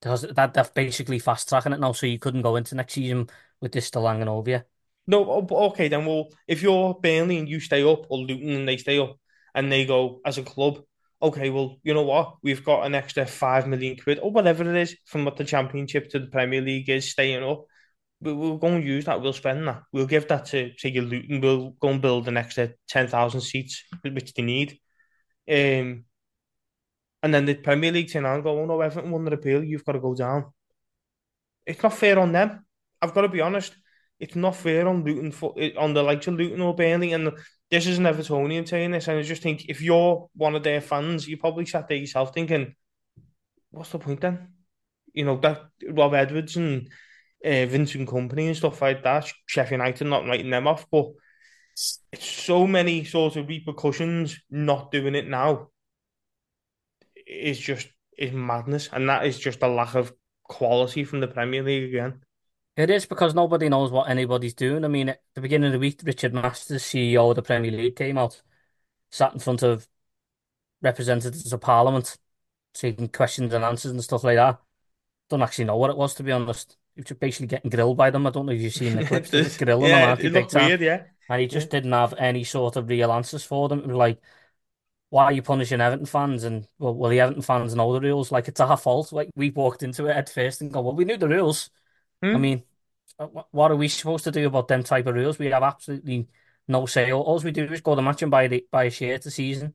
Because that they're basically fast tracking it now, so you couldn't go into next season with this still hanging over you. No, oh, okay then. Well, if you're Burnley and you stay up, or Luton and they stay up, and they go as a club, okay, well, you know what? We've got an extra five million quid or whatever it is from what the Championship to the Premier League is staying up. We- We'll go and use that. We'll spend that. We'll give that to say your Luton. We'll go and build an extra ten thousand seats, which they need. Um, and then the Premier League turn around and go, oh no, Everton won the appeal. You've got to go down. It's not fair on them. I've got to be honest. It's not fair on Luton for on the likes of Luton or Burnley. And this is an Evertonian saying this, and I just think if you're one of their fans, you probably sat there yourself thinking, "What's the point then?" You know that Rob Edwards and uh, Vincent Kompany and stuff like that. Sheffield United not writing them off, but it's so many sort of repercussions not doing it now. Is just is madness, and that is just a lack of quality from the Premier League again. It is because nobody knows what anybody's doing. I mean, at the beginning of the week, Richard Masters, CEO of the Premier League, came out, sat in front of representatives of Parliament, taking questions and answers and stuff like that. don't actually know what it was to be honest. He was basically getting grilled by them. I don't know if you've seen the <laughs> clips. This- grilling yeah, him, aren't it big looked time? weird, yeah. And he just didn't have any sort of real answers for them. It was like, why are you punishing Everton fans? And well, well, the Everton fans know the rules. Like it's our fault. Like we walked into it at first and go, well, we knew the rules. I Hmm? mean, uh, what are we supposed to do about them type of rules? We have absolutely no say. All, we do is go to the match and buy the buy a shirt a season.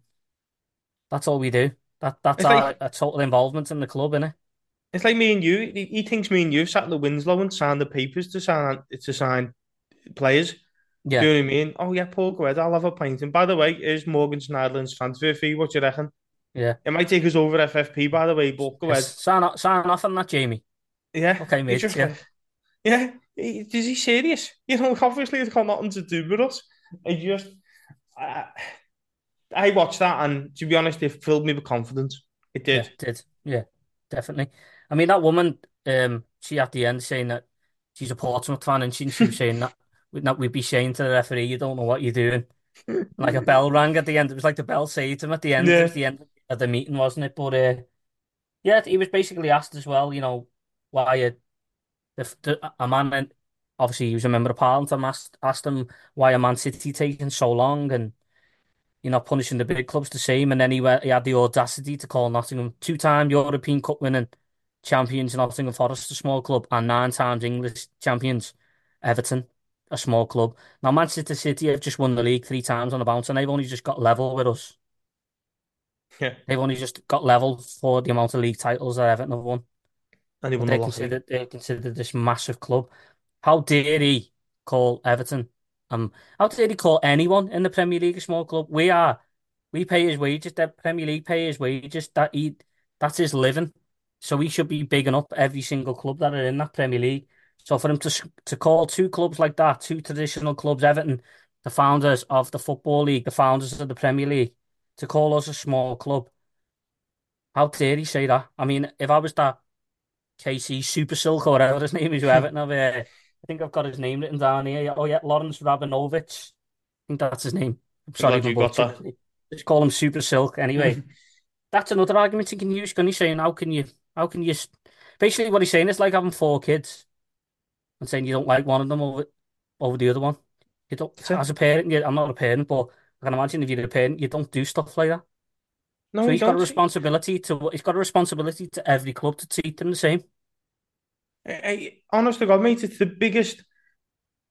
That's all we do. That that's It's our, like- our total involvement in the club, innit? It's like me and you. He, he thinks me and you sat in the Winslow and signed the papers to sign to sign players. Yeah. Do you know what I mean? Oh yeah, Paul, go. I'll have a pint. And by the way, here's Morgan Schneiderlin's transfer fee. What do you reckon? Yeah. It might take us over FFP, by the way, but go ahead. Sign off, sign off on that, Jamie. Yeah. Okay, mate, just yeah. yeah. Is he serious? <laughs> You know, obviously it's got nothing to do with us. I just, I, I watched that, and to be honest, it filled me with confidence. It Yeah, did. did. Yeah, definitely. I mean, that woman, um, she at the end saying that she's a Portsmouth fan, and she, she was saying that <laughs> we'd we'd be saying to the referee, "You don't know what you're doing." Like a bell rang at the end. It was like the bell saved him at the end. It Yeah. was the end of the meeting, wasn't it? But uh, yeah, he was basically asked as well. You know, why a the, the a man and obviously he was a member of Parliament. and asked asked him why a Man City taking so long and. you know, punishing the big clubs the same, and then he went, he had the audacity to call Nottingham two-time European Cup winning champions Nottingham Forest a small club and nine times English champions Everton a small club. Now Manchester City have just won the league three times on the bounce, and they've only just got level with us. Yeah. They've only just got level for the amount of league titles that Everton have won. And won they the lottery. consider they consider this massive club. How dare he call Everton? Um, how dare he call anyone in the Premier League a small club? We are, we pay his wages. The Premier League pay his wages. That he, that's his living. So we should be bigging up every single club that are in that Premier League. So for him to to call two clubs like that, two traditional clubs, Everton, the founders of the Football League, the founders of the Premier League, to call us a small club. How dare he say that? I mean, if I was that KC Super Silk or whatever his name is, who Everton have, uh, I think I've got his name written down here. Oh yeah, Lawrence Rabinovich. I think that's his name. I'm sorry glad if I you got it. Just call him Super Silk anyway. <laughs> That's another argument he can use. Can he saying how can you how can you basically what he's saying is like having four kids and saying you don't like one of them over over the other one. You don't as a parent, you, I'm not a parent, but I can imagine if you're a parent, you don't do stuff like that. No, so he's got a responsibility to he's got a responsibility to every club to treat them the same. I, I, honest to God, mate, it's the biggest.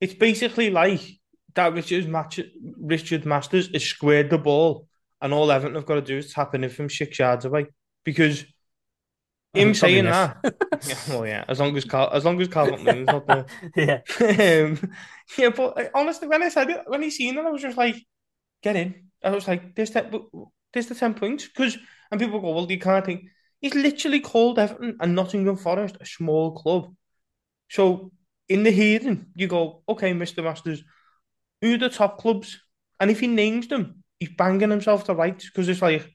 It's basically like that Richard, match, Richard Masters has squared the ball, and all Everton have got to do is tap in from six yards away. Because him saying that, <laughs> yeah, well, yeah, as long as Carl, as long as Carl not there. Yeah. um, yeah, but uh, honestly, when I said it, when he seen it, I was just like, get in. I was like, there's that, there's the 10 points. Because, and people go, well, you can't think. He's literally called Everton and Nottingham Forest a small club. So, in the hearing, you go, okay, Mr. Masters, who are the top clubs? And if he names them, he's banging himself to rights because it's like,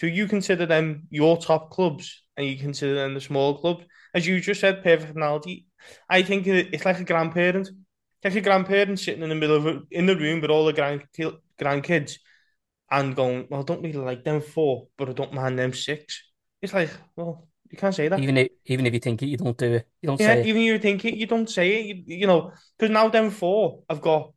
so you consider them your top clubs and you consider them the small club. As you just said, perfect analogy. I think it's like a grandparent. It's like a grandparent sitting in the middle of a, in the room with all the grand grandkids and going, well, I don't really like them four, but I don't mind them six. It's like, well, you can't say that. Even if even if you think it, you don't do it. You don't Yeah, say it. even if you think it, you don't say it. You, you know, because now them four, I've got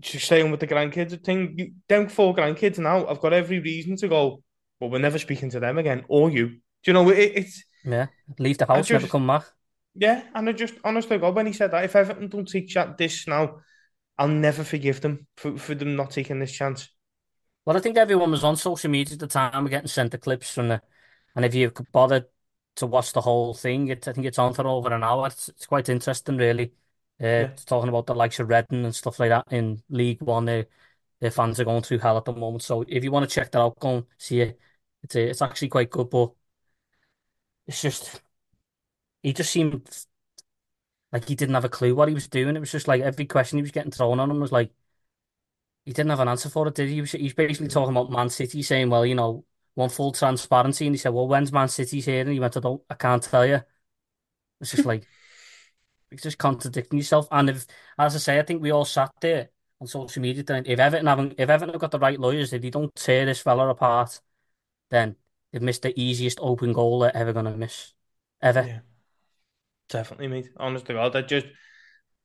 just staying with the grandkids thing. You, them four grandkids now, I've got every reason to go. Well, we're never speaking to them again, or you. Do you know? It, it's Yeah. Leave the house, never come back. yeah, and I just honestly, God, when he said that, if Everton don't take chat this now, I'll never forgive them for, for them not taking this chance. Well, I think everyone was on social media at the time, We're getting sent the clips from the, and if you bothered to watch the whole thing, it, I think it's on for over an hour. It's, it's quite interesting, really. Uh, it's talking about the likes of Reading and stuff like that in League One. Their, their fans are going through hell at the moment. So if you want to check that out, go and see it. It's, uh, it's actually quite good, but it's just, he just seemed like he didn't have a clue what he was doing. It was just like every question he was getting thrown on him was like, he didn't have an answer for it, did he? He was, he's basically talking about Man City, saying, well, you know, one full transparency. And he said, well, when's Man City's here? And he went, I don't, I can't tell you. It's just <laughs> like, it's just contradicting yourself. And if, as I say, I think we all sat there on social media if Everton haven't, if Everton have got the right lawyers, if they don't tear this fella apart, then they've missed the easiest open goal they're ever going to miss. Ever. Yeah. Definitely, mate. Honest to God, I just,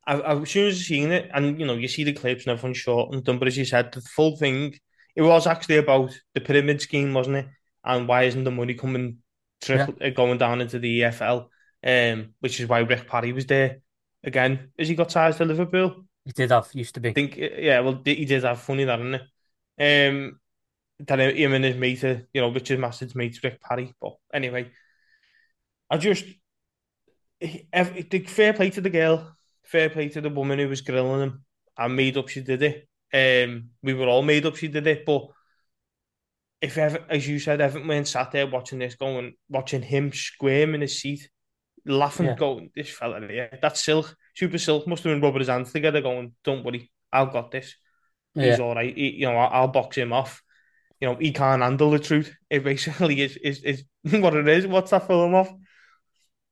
I, I, as soon as I seen it, and you know, you see the clips and everyone's short and done, but as you said, the full thing, it was actually about the pyramid scheme, wasn't it? And why isn't the money coming trickle, yeah. going down into the EFL? Um, which is why Rick Parry was there again. Has he got ties to Liverpool? He did have, used to be. I think, yeah, well, he did have funny that, isn't it? Um, that him and his mate, you know, Richard Masters' mate, Rick Parry. But anyway, I just, fair play to the girl, fair play to the woman who was grilling him. I made up she did it. Um, we were all made up she did it, but if ever, as you said, went sat there watching this, going, watching him squirm in his seat, laughing, yeah. going, this fella, yeah, that silk, super silk must have been rubbing his hands together, going, don't worry, I've got this. He's yeah. all right. He, you know, I'll, I'll box him off. You know, he can't handle the truth. It basically is is, is <laughs> what it is. What's that film of?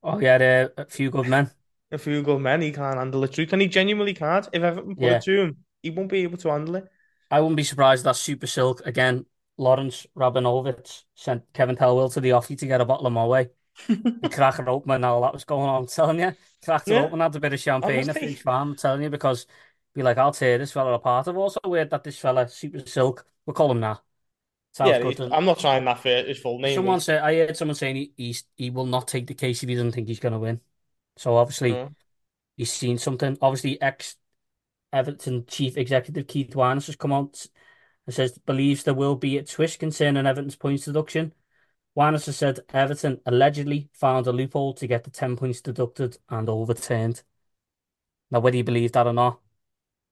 Oh yeah, a few good men. A few good men. He can't handle the truth, and he genuinely can't. If Everton put yeah. it to him, he won't be able to handle it. I wouldn't be surprised that Super Silk again. Lawrence Rabinovich sent Kevin Thelwell to the office to get a bottle of Moët. it <laughs> open and all that was going on. I'm telling you, cracked it yeah. open, had a bit of champagne at each farm. I'm telling you because be like, I'll tear this fella apart. I've also heard that this fella, Super Silk, we'll call him now. Yeah, I'm not trying that for his full name. Someone said I heard someone saying he he's, he will not take the case if he doesn't think he's going to win. So obviously, mm. he's seen something. Obviously, ex Everton chief executive Keith Wyness has come out and says believes there will be a twist concerning Everton's points deduction. Wyness has said Everton allegedly found a loophole to get the ten points deducted and overturned. Now, whether you believe that or not,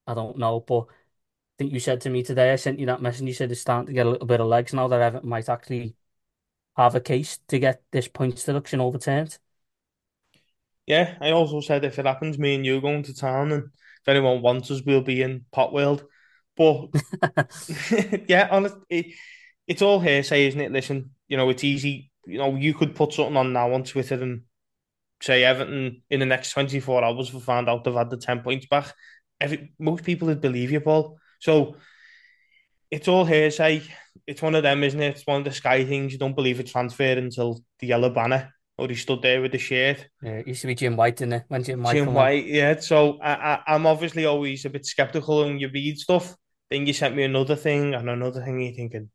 I don't know, but think you said to me today, I sent you that message, you said it's starting to get a little bit of legs now that Everton might actually have a case to get this points deduction overturned. Yeah, I also said if it happens, me and you going to town, and if anyone wants us, we'll be in Pot World. But <laughs> <laughs> yeah, honestly, it, it's all hearsay, isn't it? Listen, you know, it's easy. You know, you could put something on now on Twitter and say Everton in the next 24 hours will find out they've had the 10 points back. Every, most people would believe you, Paul. So it's all hearsay. It's one of them, isn't it? It's one of the Sky things. You don't believe a transfer until the yellow banner or he stood there with the shirt. Yeah, it used to be Jim White, didn't it? When Jim White, Jim White, on. yeah. So I, I, am obviously always a bit skeptical when you read stuff. Then you sent me another thing and another thing. You're thinking,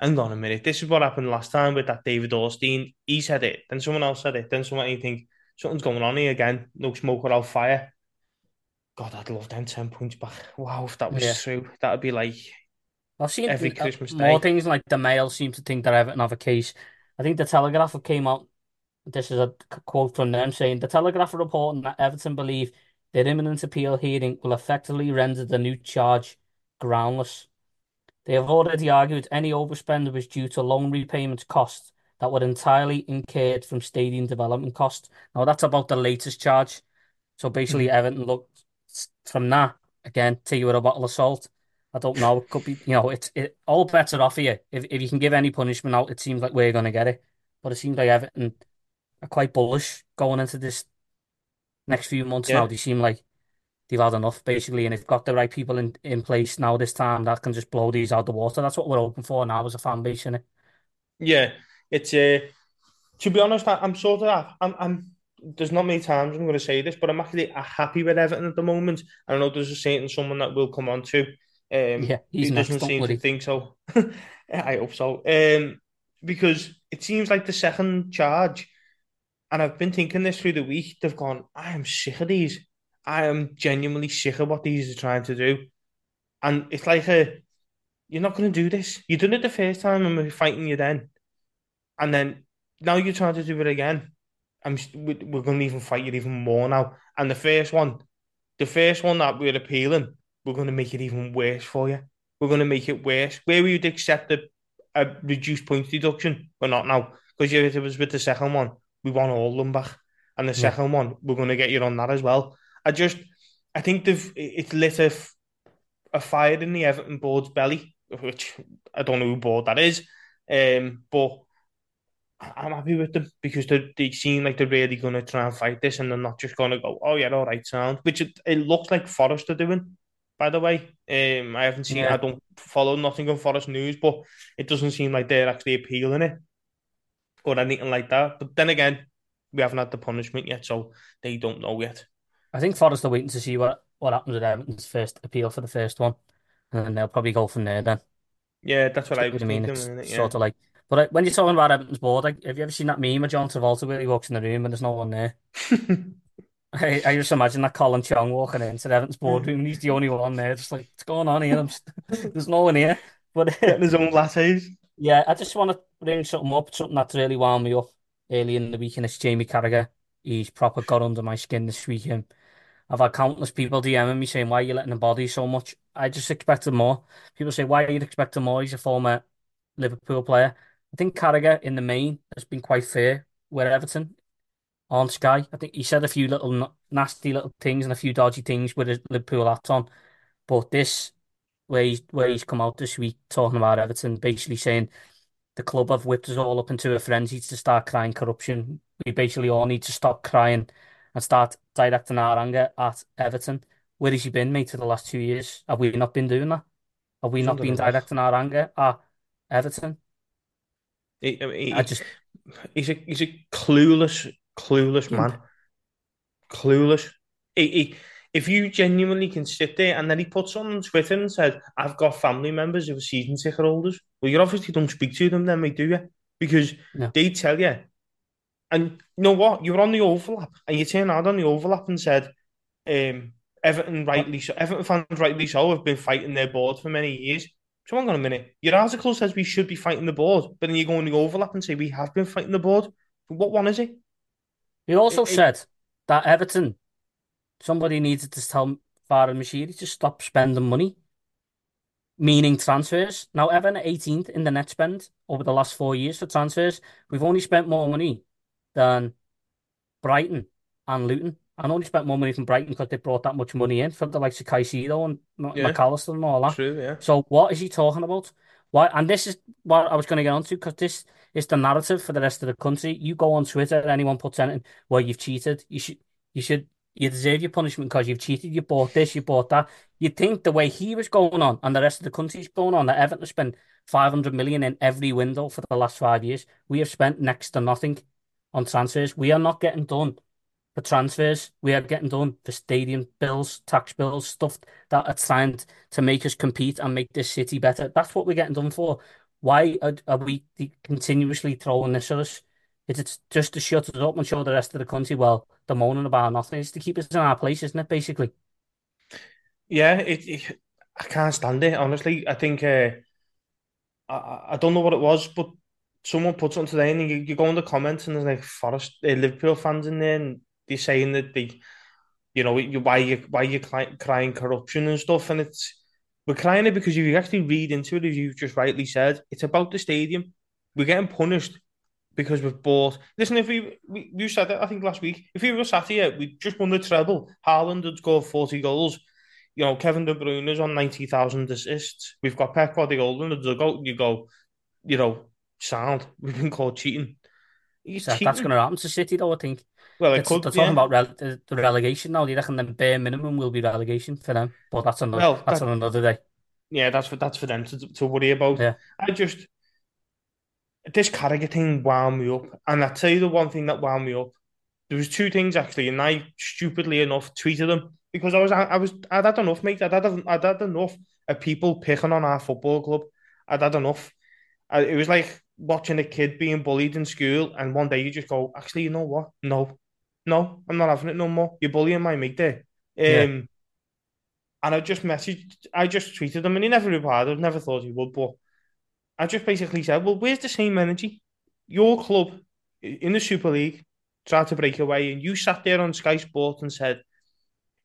hang on a minute, this is what happened last time with that David Ornstein. He said it, then someone else said it, then someone you think something's going on here again. No smoke without fire. God, I'd love them 10 points back. Wow, if that was yeah. true, that would be like I've seen every uh, Christmas day. More things like the Mail seem to think that Everton have a case. I think the Telegraph came out. This is a quote from them saying the Telegraph are reporting that Everton believe their imminent appeal hearing will effectively render the new charge groundless. They have already argued any overspend was due to loan repayment costs that were entirely incurred from stadium development costs. Now that's about the latest charge. So basically, mm-hmm. Everton looked from that again, take you with a bottle of salt. I don't know. It could be, you know, it's it all bets are off you. If if you can give any punishment out, it seems like we're going to get it. But it seems like Everton are quite bullish going into this next few months yeah. now. They seem like they've had enough basically, and they've got the right people in, in place now this time that can just blow these out the water. That's what we're hoping for now as a fan base, isn't it? Yeah, it's uh, to be honest, I'm sort of I'm I'm there's not many times I'm going to say this, but I'm actually happy with Everton at the moment. I know there's a certain someone that will come on to. Um, yeah, he doesn't seem to think so. <laughs> I hope so. Um, because it seems like the second charge, and I've been thinking this through the week. They've gone. I am sick of these. I am genuinely sick of what these are trying to do, and it's like a. You're not going to do this. You did it the first time, and we're fighting you then, and then now you're trying to do it again I'm we're going to even fight you even more now. And the first one, the first one that we're appealing, we're going to make it even worse for you. We're going to make it worse. Where we would accept a, a reduced points deduction, but not now because if it was with the second one, we want all of them back, and the second one, we're going to get you on that as well. I just, I think they've it's lit a, a fire in the Everton board's belly, which I don't know who board that is, um, but I'm happy with them because they they seem like they're really going to try and fight this, and they're not just going to go, oh yeah, all right, sound. Which it, it looks like Forest are doing, by the way. Um, I haven't seen, yeah. I don't follow nothing on Forest news, but it doesn't seem like they're actually appealing it or anything like that. But then again, we haven't had the punishment yet, so they don't know yet. I think Forest are waiting to see what what happens with Everton's first appeal for the first one, and then they'll probably go from there. Then Yeah, that's what I I mean, thinking. it's it? Yeah. sort of like. But uh, when you're talking about Everton's board, like, have you ever seen that meme of John Travolta where he walks in the room and there's no one there? <laughs> I, I just imagine that Colin Chong walking into the Everton's boardroom and he's the only one there, just like, what's going on here? <laughs> There's no one here. But Getting his own lattes. yeah, I just want to bring something up, something that's really wound me up early in the week, and it's Jamie Carragher. He's proper got under my skin this weekend. I've had countless people DMing me saying, why are you letting him body so much? I just expected more. People say, why are you expecting more? He's a former Liverpool player. I think Carragher, in the main, has been quite fair with Everton on Sky. I think he said a few little nasty little things and a few dodgy things with his Liverpool hats on. But this, where he's, where he's come out this week talking about Everton, basically saying the club have whipped us all up into a frenzy to start crying corruption. We basically all need to stop crying and start directing our anger at Everton. Where has he been, mate, for the last two years? Have we not been doing that? Have we not been directing our anger at Everton? He, I mean, I just, he's a he's a clueless, clueless man. Clueless. He, he, if you genuinely can sit there and then he puts on Twitter and said, I've got family members who are season ticket holders. Well, you obviously don't speak to them then, do you? Because No. they tell you. And you know what? You were on the overlap and you turned out on the overlap and said, um, Everton rightly so, Everton fans rightly so have been fighting their board for many years. So hang on a minute. Your article says we should be fighting the board, but then you go on the overlap and say we have been fighting the board. What one is it? he also it- it- said that Everton, somebody needed to tell Farhad Moshiri to stop spending money, meaning transfers. Now, Everton are 18th in the net spend over the last four years for transfers. We've only spent more money than Brighton and Luton. And only spent more money from Brighton because they brought that much money in from the likes of Caicedo and Yeah. Mac Allister and all that. True, yeah. So what is he talking about? Why? And this is what I was going to get onto because this is the narrative for the rest of the country. You go on Twitter, and anyone puts anything, well, you've cheated. You should, you should, you deserve your punishment because you've cheated. You bought this, you bought that. You'd think the way he was going on and the rest of the country's going on that Everton spent 500 million in every window for the last five years. We have spent next to nothing on transfers. We are not getting done for transfers. We are getting done for stadium bills, tax bills, stuff that are trying to make us compete and make this city better. That's what we're getting done for. Why are, are we continuously throwing this at us? Is it just to shut us up and show the rest of the country, well, they're moaning about nothing. It's to keep us in our place, isn't it, basically? Yeah, it, it- I can't stand it, honestly. I think uh, I- I, don't know what it was, but someone put something today and you, you go in the comments and there's like Forest uh, Liverpool fans in there and they're saying that they you know you, why you why you crying, corruption and stuff and it's we're crying it because if you actually read into it as you've just rightly said it's about the stadium. We're getting punished because we've bought listen if we, we you said it I think last week if we were sat here we just won the treble. Haaland had scored 40 goals. You know Kevin De Bruyne is on 90,000 assists. We've got Pep Guardiola the dugout you go you know sound. <laughs> We've been called cheating. He's that's cheating. going to happen to City, though, I think. Well it could they're yeah. talking about rele the, the relegation now. They reckon the bare minimum will be relegation for them. But that's another, Well, that's that- on another day. Yeah, that's for that's for them to to worry about. Yeah. I just this Carragher thing wound me up, and I tell you the one thing that wound me up. There was two things actually, and I stupidly enough tweeted them because I was I was I'd had enough, mate. I'd had I'd had enough of people picking on our football club. I'd had enough. I, it was like watching a kid being bullied in school, and one day you just go, actually, you know what? No, no, I'm not having it no more. You're bullying my mate there. Um, Yeah. and I just messaged, I just tweeted him, and he never replied. I never thought he would, but I just basically said, well, where's the same energy? Your club in the Super League tried to break away, and you sat there on Sky Sports and said,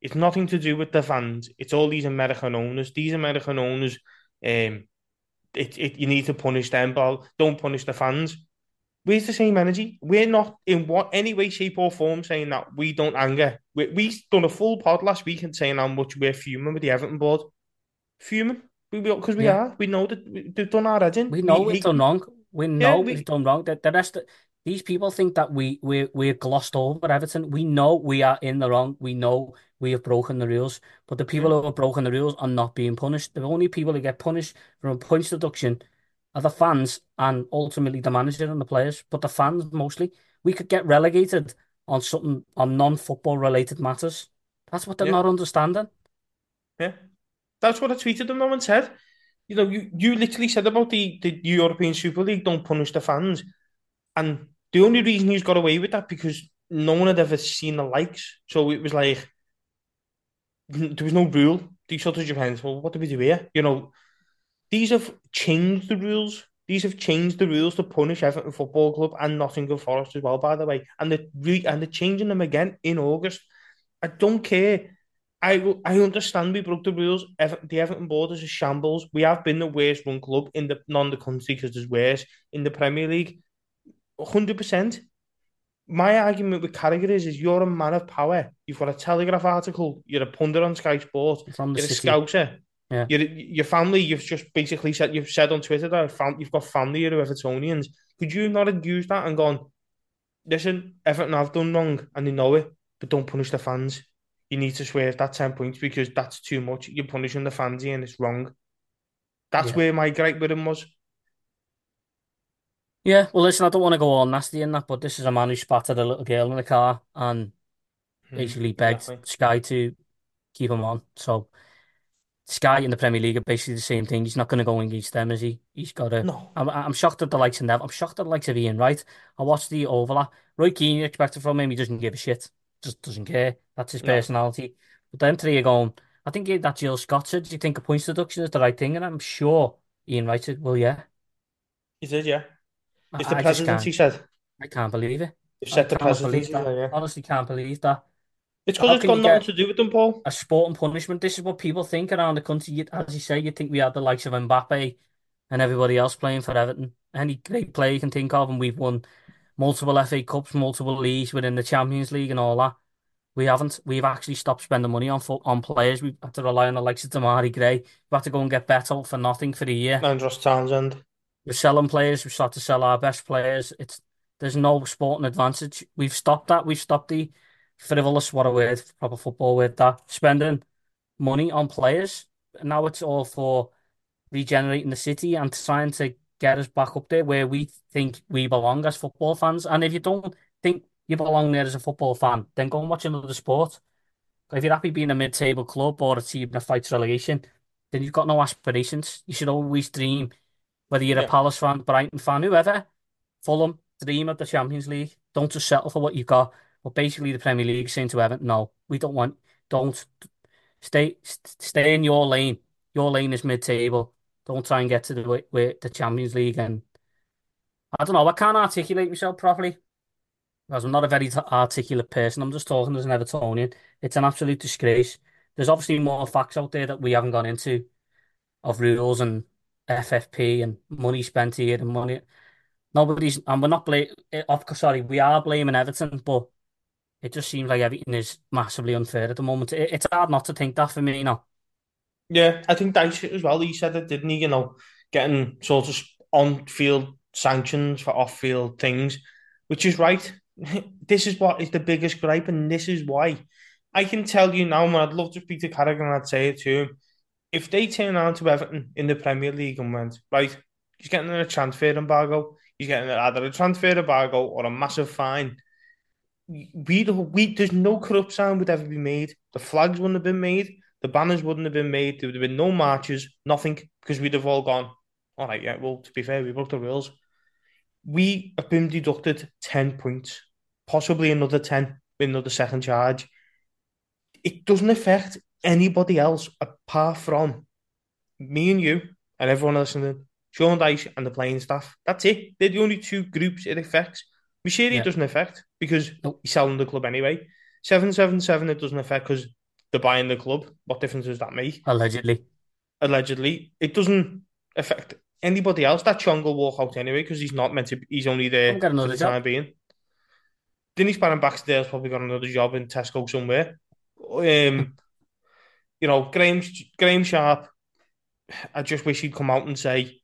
it's nothing to do with the fans. It's all these American owners. These American owners, um, it, it you need to punish them, but don't punish the fans. Where's the same energy? We're not in what any way, shape, or form saying that we don't anger. We we done a full pod last week and saying how much we're fuming with the Everton board. Fuming. Because we, Yeah. are. We know that we- they've done our head in. We know we've hate done wrong. We know we- we've done wrong. The, the rest of these people think that we we we're glossed over Everton. We know we are in the wrong. We know we have broken the rules. But the people who have broken the rules are not being punished. The only people who get punished from a points deduction are the fans and ultimately the manager and the players, but the fans mostly. We could get relegated on something on non-football related matters. That's what they're Yeah. not understanding. Yeah. That's what I tweeted them though and said. You know, you, you literally said about the, the European Super League don't punish the fans. And the only reason he's got away with that because no one had ever seen the likes. So it was like there was no rule. These sort of depends. Well, what do we do here? You know, these have changed the rules. These have changed the rules to punish Everton Football Club and Nottingham Forest as well, by the way. And they're re- and they're changing them again in August. I don't care. I I understand we broke the rules. Ever, the Everton board is a shambles. We have been the worst run club in the non the country because there's worse in the Premier League. Hundred percent. My argument with Carragher is, is you're a man of power. You've got a Telegraph article. You're a pundit on Sky Sports. You're a city. scouser. Yeah. You're, your family, you've just basically said, you've said on Twitter that you've got family who are Evertonians. Could you not have used that and gone, listen, Everton have done wrong and they know it, but don't punish the fans. You need to swear that 10 points because that's too much. You're punishing the fans here and it's wrong. That's Yeah. where my gripe with him was. Yeah, well, listen, I don't want to go all nasty in that, but this is a man who spat at a little girl in the car and hmm, basically begged exactly. Sky to keep him on. So Sky in the Premier League are basically the same thing. He's not going to go against them, is he? He's got to. No. I'm, I'm shocked at the likes of Nev. I'm shocked at the likes of Ian Wright. I watched the overlap. Roy Keane, you expected from him, he doesn't give a shit. Just doesn't care. That's his No. personality. But them three are going. I think that Jill Scott said, "Do you think a points deduction is the right thing?" And I'm sure Ian Wright said, "Well, yeah." He said, yeah. I, It's the I presidency can't. said. I can't believe it. You've I said the cannot believe presidency that. there, yeah. Honestly, can't believe that. It's because it's got nothing to do with them, Paul. a sport and punishment. This is what people think around the country. You- As you say, you think we had the likes of Mbappe and everybody else playing for Everton. Any great player you can think of, and we've won multiple FA Cups, multiple leagues within the Champions League and all that. We haven't. We've actually stopped spending money on on players. We've had to rely on the likes of Demarai Gray. We've had to go and get Beto for nothing for the year. Andros Townsend. We're selling players. We've started to sell our best players. It's there's no sporting advantage. We've stopped that. We've stopped the frivolous, what a word, proper football word, that spending money on players. Now it's all for regenerating the city and trying to get us back up there where we think we belong as football fans. And if you don't think you belong there as a football fan, then go and watch another sport. If you're happy being a mid-table club or a team that fights relegation, then you've got no aspirations. You should always dream, whether you're a Palace fan, Brighton fan, whoever, Fulham, dream of the Champions League. Don't just settle for what you've got. But basically, the Premier League saying to Everton, no, we don't want, don't stay, stay in your lane. Your lane is mid-table. Don't try and get to the the Champions League. And I don't know. I can't articulate myself properly because I'm not a very articulate person. I'm just talking as an Evertonian. It's an absolute disgrace. There's obviously more facts out there that we haven't gone into of rules and FFP and money spent here and money. Nobody's, and we're not blaming, eh, sorry, we are blaming Everton, but it just seems like everything is massively unfair at the moment. It, it's hard not to think that for me, you know. Yeah, I think Dyche as well. He said it, didn't he? You know, getting sort of on-field sanctions for off-field things, which is right. <laughs> This is what is the biggest gripe, and this is why. I can tell you now, man, I'd love to speak to Carragher and I'd say it to him. If they turn around to Everton in the Premier League and went, right, he's getting a transfer embargo, he's getting either a transfer embargo or a massive fine. We, we, there's no corrupt sound would ever be made. The flags wouldn't have been made. The banners wouldn't have been made. There would have been no marches, nothing, because we'd have all gone, all right, yeah, well, to be fair, we broke the rules. We have been deducted 10 points, possibly another 10 with another second charge. It doesn't affect anybody else apart from me and you and everyone listening, Sean Dyche and the playing staff. That's it. They're the only two groups it affects. Moshiri Yeah. doesn't affect because Nope. he's selling the club anyway. 777 it doesn't affect because they're buying the club. What difference does that make? Allegedly. Allegedly. It doesn't affect anybody else. That Chong will walk out anyway because he's not meant to he's only there for the job. time being. Denise Barrett-Baxendale's probably got another job in Tesco somewhere. Um, you know, Graeme Graeme Sharp, I just wish he'd come out and say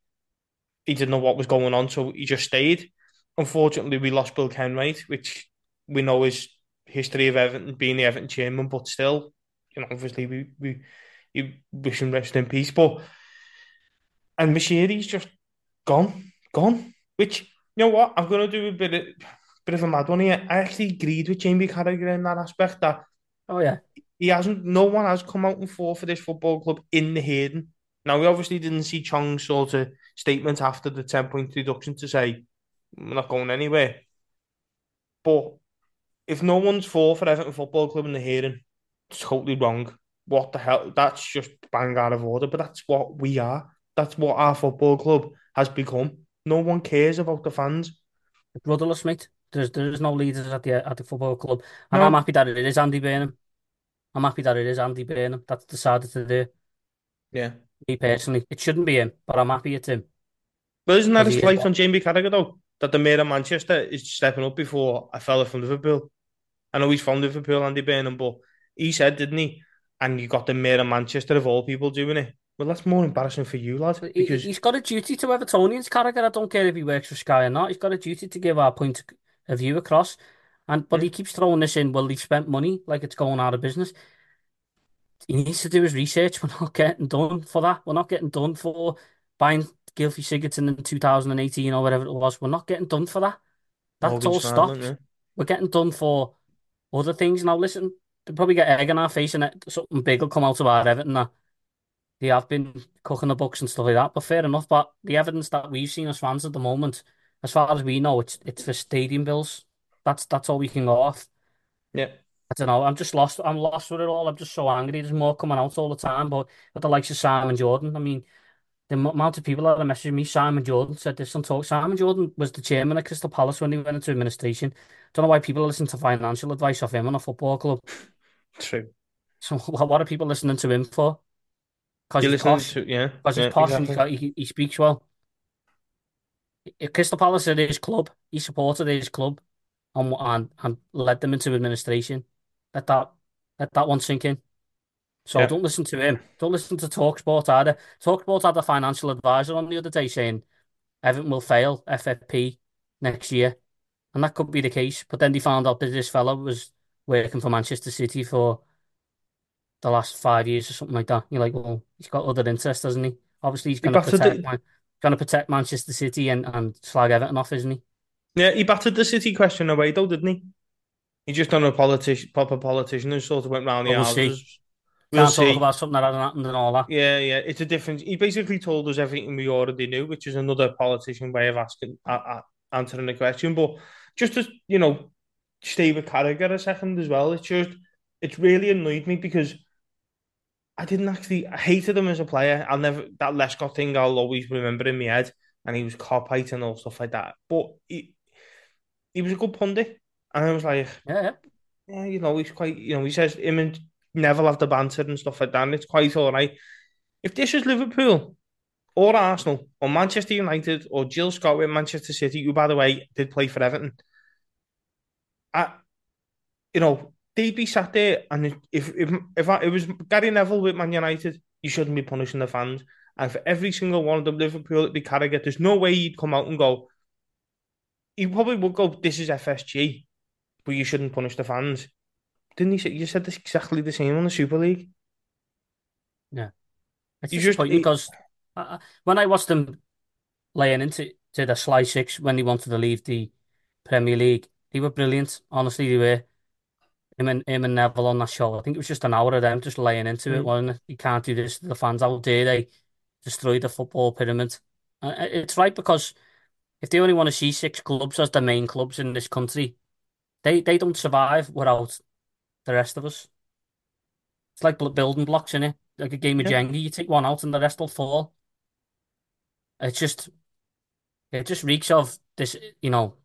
he didn't know what was going on, so he just stayed. Unfortunately, we lost Bill Kenwright, which we know is history of Everton being the Everton chairman, but still, you know, obviously we we you wish him rest in peace. But and Moshiri's just gone, gone. Which you know what? I'm gonna do a bit of bit of a mad one here. I actually agreed with Jamie Carragher in that aspect that Oh yeah, he hasn't. No one has come out and fought for this football club in the Hayden. Now we obviously didn't see Chong's sort of statement after the ten point deduction to say not going anywhere. But if no one's fought for Everton Football Club in the hearing, it's totally wrong. What the hell? That's just bang out of order. But that's what we are. That's what our football club has become. No one cares about the fans. it's rudderless, mate. There's there's no leaders at the at the football club, and No. I'm happy that it is Andy Burnham. I'm happy that it is Andy Burnham that's decided to do. Yeah. Me personally, it shouldn't be him, but I'm happy it's him. But isn't that a Because he is slight what- on Jamie Carragher though? That the mayor of Manchester is stepping up before a fella from Liverpool. I know he's from Liverpool, Andy Burnham, but he said, didn't he? And you got the mayor of Manchester of all people doing it. Well, that's more embarrassing for you, lad. Because he's got a duty to Evertonians, Carragher. I don't care if he works for Sky or not. He's got a duty to give our point of view across. And but he hmm. keeps throwing this in. Well, they've spent money like it's going out of business. He needs to do his research. <laughs> We're not getting done for that. We're not getting done for buying Gylfi Sigurdsson in 2018 or whatever it was. We're not getting done for that. That's Morgan all stopped. yeah. We're getting done for other things now. Listen, they'll probably get egg on our face and it- something big will come out of our Everton that they have been cooking the books and stuff like that. But fair enough. But the evidence that we've seen as fans at the moment, as far as we know, it's it's for stadium bills. That's that's all we can go off. Yeah. I don't know. I'm just lost. I'm lost with it all. I'm just so angry. There's more coming out all the time. But with the likes of Simon Jordan, I mean, the amount of people that are messaging me, Simon Jordan said this on talk. Simon Jordan was the chairman of Crystal Palace when he went into administration. Don't know why people listen to financial advice off him on a football club. <laughs> True. So <laughs> what are people listening to him for? Because he's listening posh. to, yeah. Because yeah, he's posh exactly. he, he speaks well. Crystal Palace are his club. He supported his club and, and and led them into administration. Let that let that one sink in. So Yeah. don't listen to him. Don't listen to Talksport either. Talksport had a financial advisor on the other day saying Everton will fail FFP next year. And that could be the case. But then they found out that this fellow was working for Manchester City for the last five years or something like that. You're like, well, he's got other interests, doesn't he? Obviously, he's He going to protect the- going to protect Manchester City and, and slag Everton off, isn't he? Yeah, he battered the City question away though, didn't he? He just done a politician, proper politician and sort of went round the Well, we'll see. houses. We'll Can't talk about something that hasn't happened and all that. Yeah, yeah, it's a different. He basically told us everything we already knew, which is another politician way of asking, uh, uh, answering the question. But just to you know, stay with Carragher a second as well. It's just, it's really annoyed me because I didn't actually. I hated him as a player. I'll never that Lescott thing. I'll always remember in my head, and he was Kopite and all stuff like that. But he, he was a good pundit, and I was like, Yeah, yeah. yeah, you know, he's quite, you know, he says him and Neville have the banter and stuff like that, and it's quite all right. If this was Liverpool or Arsenal or Manchester United or Jill Scott with Manchester City, who, by the way, did play for Everton, I, you know, they'd be sat there, and if if if I, it was Gary Neville with Man United, you shouldn't be punishing the fans. And for every single one of them, Liverpool, it'd be Carragher. There's no way he'd come out and go. He probably would go, "This is FSG, but you shouldn't punish the fans." Didn't he say you said this exactly the same on the Super League? It's You just- because uh, when I watched them laying into to the Sly Six when they wanted to leave the Premier League, they were brilliant. Honestly, they were. Him and him and Neville on that show. I think it was just an hour of them just laying into it, Mm. wasn't it? You can't do this to the fans. How there. they destroy the football pyramid? Uh, uh, it's right because if they only want to see six clubs as the main clubs in this country, they they don't survive without the rest of us. It's like building blocks, in it? Like a game of Yeah. Jenga. You take one out and the rest will fall. It's just, it just reeks of this, you know,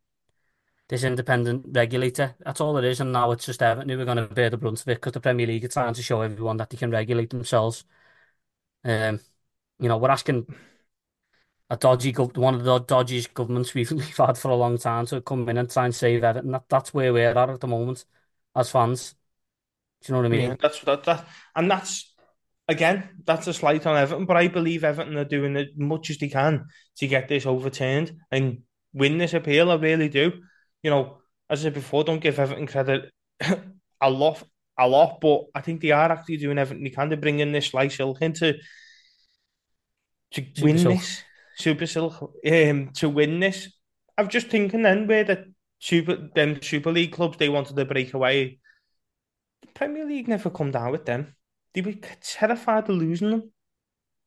this independent regulator. That's all it is. And now it's just Everton who are going to bear the brunt of it because the Premier League are trying to show everyone that they can regulate themselves. Um, you know, we're asking a dodgy, gov- one of the dodgiest governments <laughs> we've, we've had for a long time to come in and try and save Everton. That, that's where we're at at the moment as fans. Do you know what I mean? Yeah, that's that, that, and that's again, that's a slight on Everton, but I believe Everton are doing as much as they can to get this overturned and win this appeal. I really do. You know, as I said before, don't give Everton credit <coughs> a lot, a lot, but I think they are actually doing everything they can to bring in this Sly Silk in to to Super win Silk. this Super Silk um, to win this. I'm just thinking then where the Super them Super League clubs they wanted to break away. The Premier League never come down with them. They were terrified of losing them.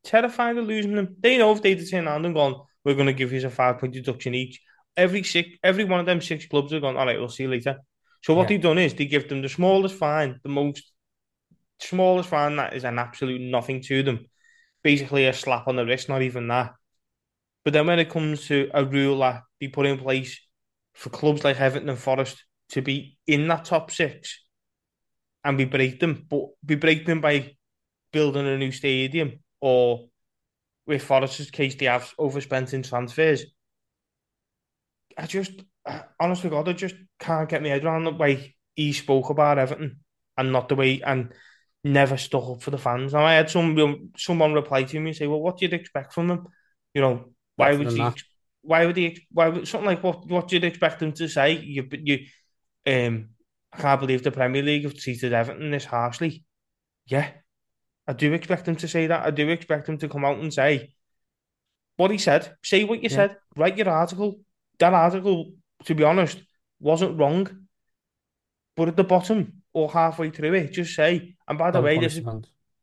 Terrified of losing them. They know if they turn around and gone, we're going to give you a five point deduction each. Every six, every one of them six clubs are going, all right, we'll see you later. So what Yeah. they've done is they give them the smallest fine, the most smallest fine that is an absolute nothing to them. Basically a slap on the wrist, not even that. But then when it comes to a rule that they put in place for clubs like Everton and Forest to be in that top six, and we break them, but we break them by building a new stadium, or with Forest's case, they have overspent in transfers. I just, honestly, God, I just can't get my head around the way he spoke about Everton and not the way and never stuck up for the fans. And I had some someone reply to me and say, "Well, what do you expect from them? You know, why Better would you? Why would he? Why would something like what? What do you expect them to say? You, you, um, I can't believe the Premier League have treated Everton this harshly. Yeah, I do expect them to say that. I do expect them to come out and say what he said. Say what you Yeah. said. Write your article. That article, to be honest, wasn't wrong. But at the bottom or halfway through it, just say, and by the way, this is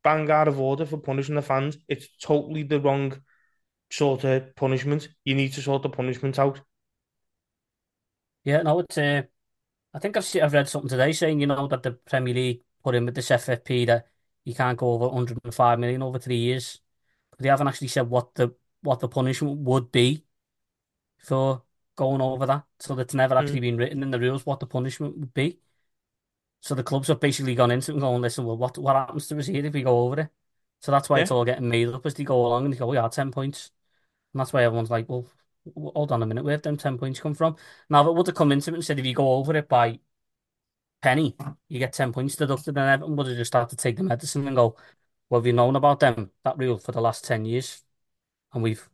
bang out of order for punishing the fans. It's totally the wrong sort of punishment. You need to sort the punishment out. Yeah, no, it's. Uh, I think I've seen, I've read something today saying you know that the Premier League put in with this FFP that you can't go over 105 million over three years. But they haven't actually said what the what the punishment would be for going over that. So that's never actually Mm. been written in the rules what the punishment would be. So the clubs have basically gone into it and going, listen, well, what what happens to us here if we go over it? So that's why it's all getting made up as they go along and they go, yeah, 10 points. And that's why everyone's like, well, hold on a minute, where have them 10 points come from? Now, if it would have come into it and said, if you go over it by penny, you get 10 points deducted, and everyone would have just started to take the medicine and go, well, we've known about them, that rule for the last 10 years, and we've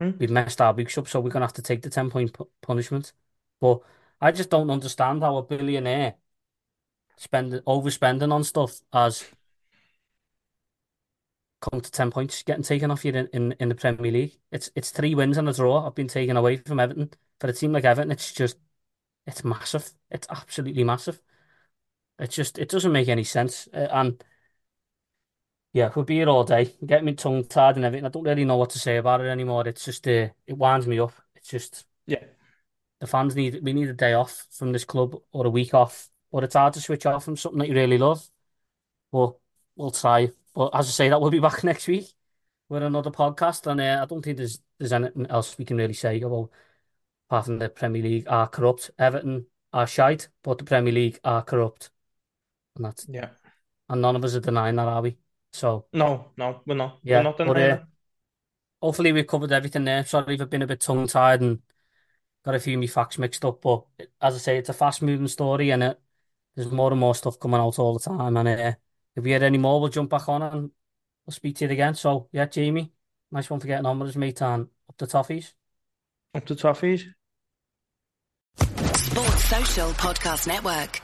Hmm. we've messed our books up, so we're going to have to take the 10 point pu- punishment. But I just don't understand how a billionaire spend overspending on stuff as come to 10 points getting taken off you in, in, in the Premier League. It's it's three wins and a draw have been taken away from Everton. For a team like Everton, it's just it's massive. It's absolutely massive. It's just it doesn't make any sense. Uh, and yeah, we'll be here all day. Get me tongue tied and everything. I don't really know what to say about it anymore. It's just uh, it winds me up. It's just Yeah. the fans need we need a day off from this club or a week off. Or it's hard to switch off from something that you really love. But we'll try. But as I say, that we'll be back <laughs> next week with another podcast. And uh, I don't think there's there's anything else we can really say about apart from the Premier League are corrupt. Everton are shite, but the Premier League are corrupt. And that's Yeah. and none of us are denying that, are we? So No, no, we're not. Yeah, we're not but, uh, that. hopefully we've covered everything there. Sorry if I've been a bit tongue tied and got a few of me facts mixed up, but as I say, it's a fast moving story and it there's more and more stuff coming out all the time. And uh, if we had any more, we'll jump back on and we'll speak to you again. So yeah, Jamie, nice one for getting on with us, mate, and up the toffees. Up to toffees. Sports Social Podcast Network.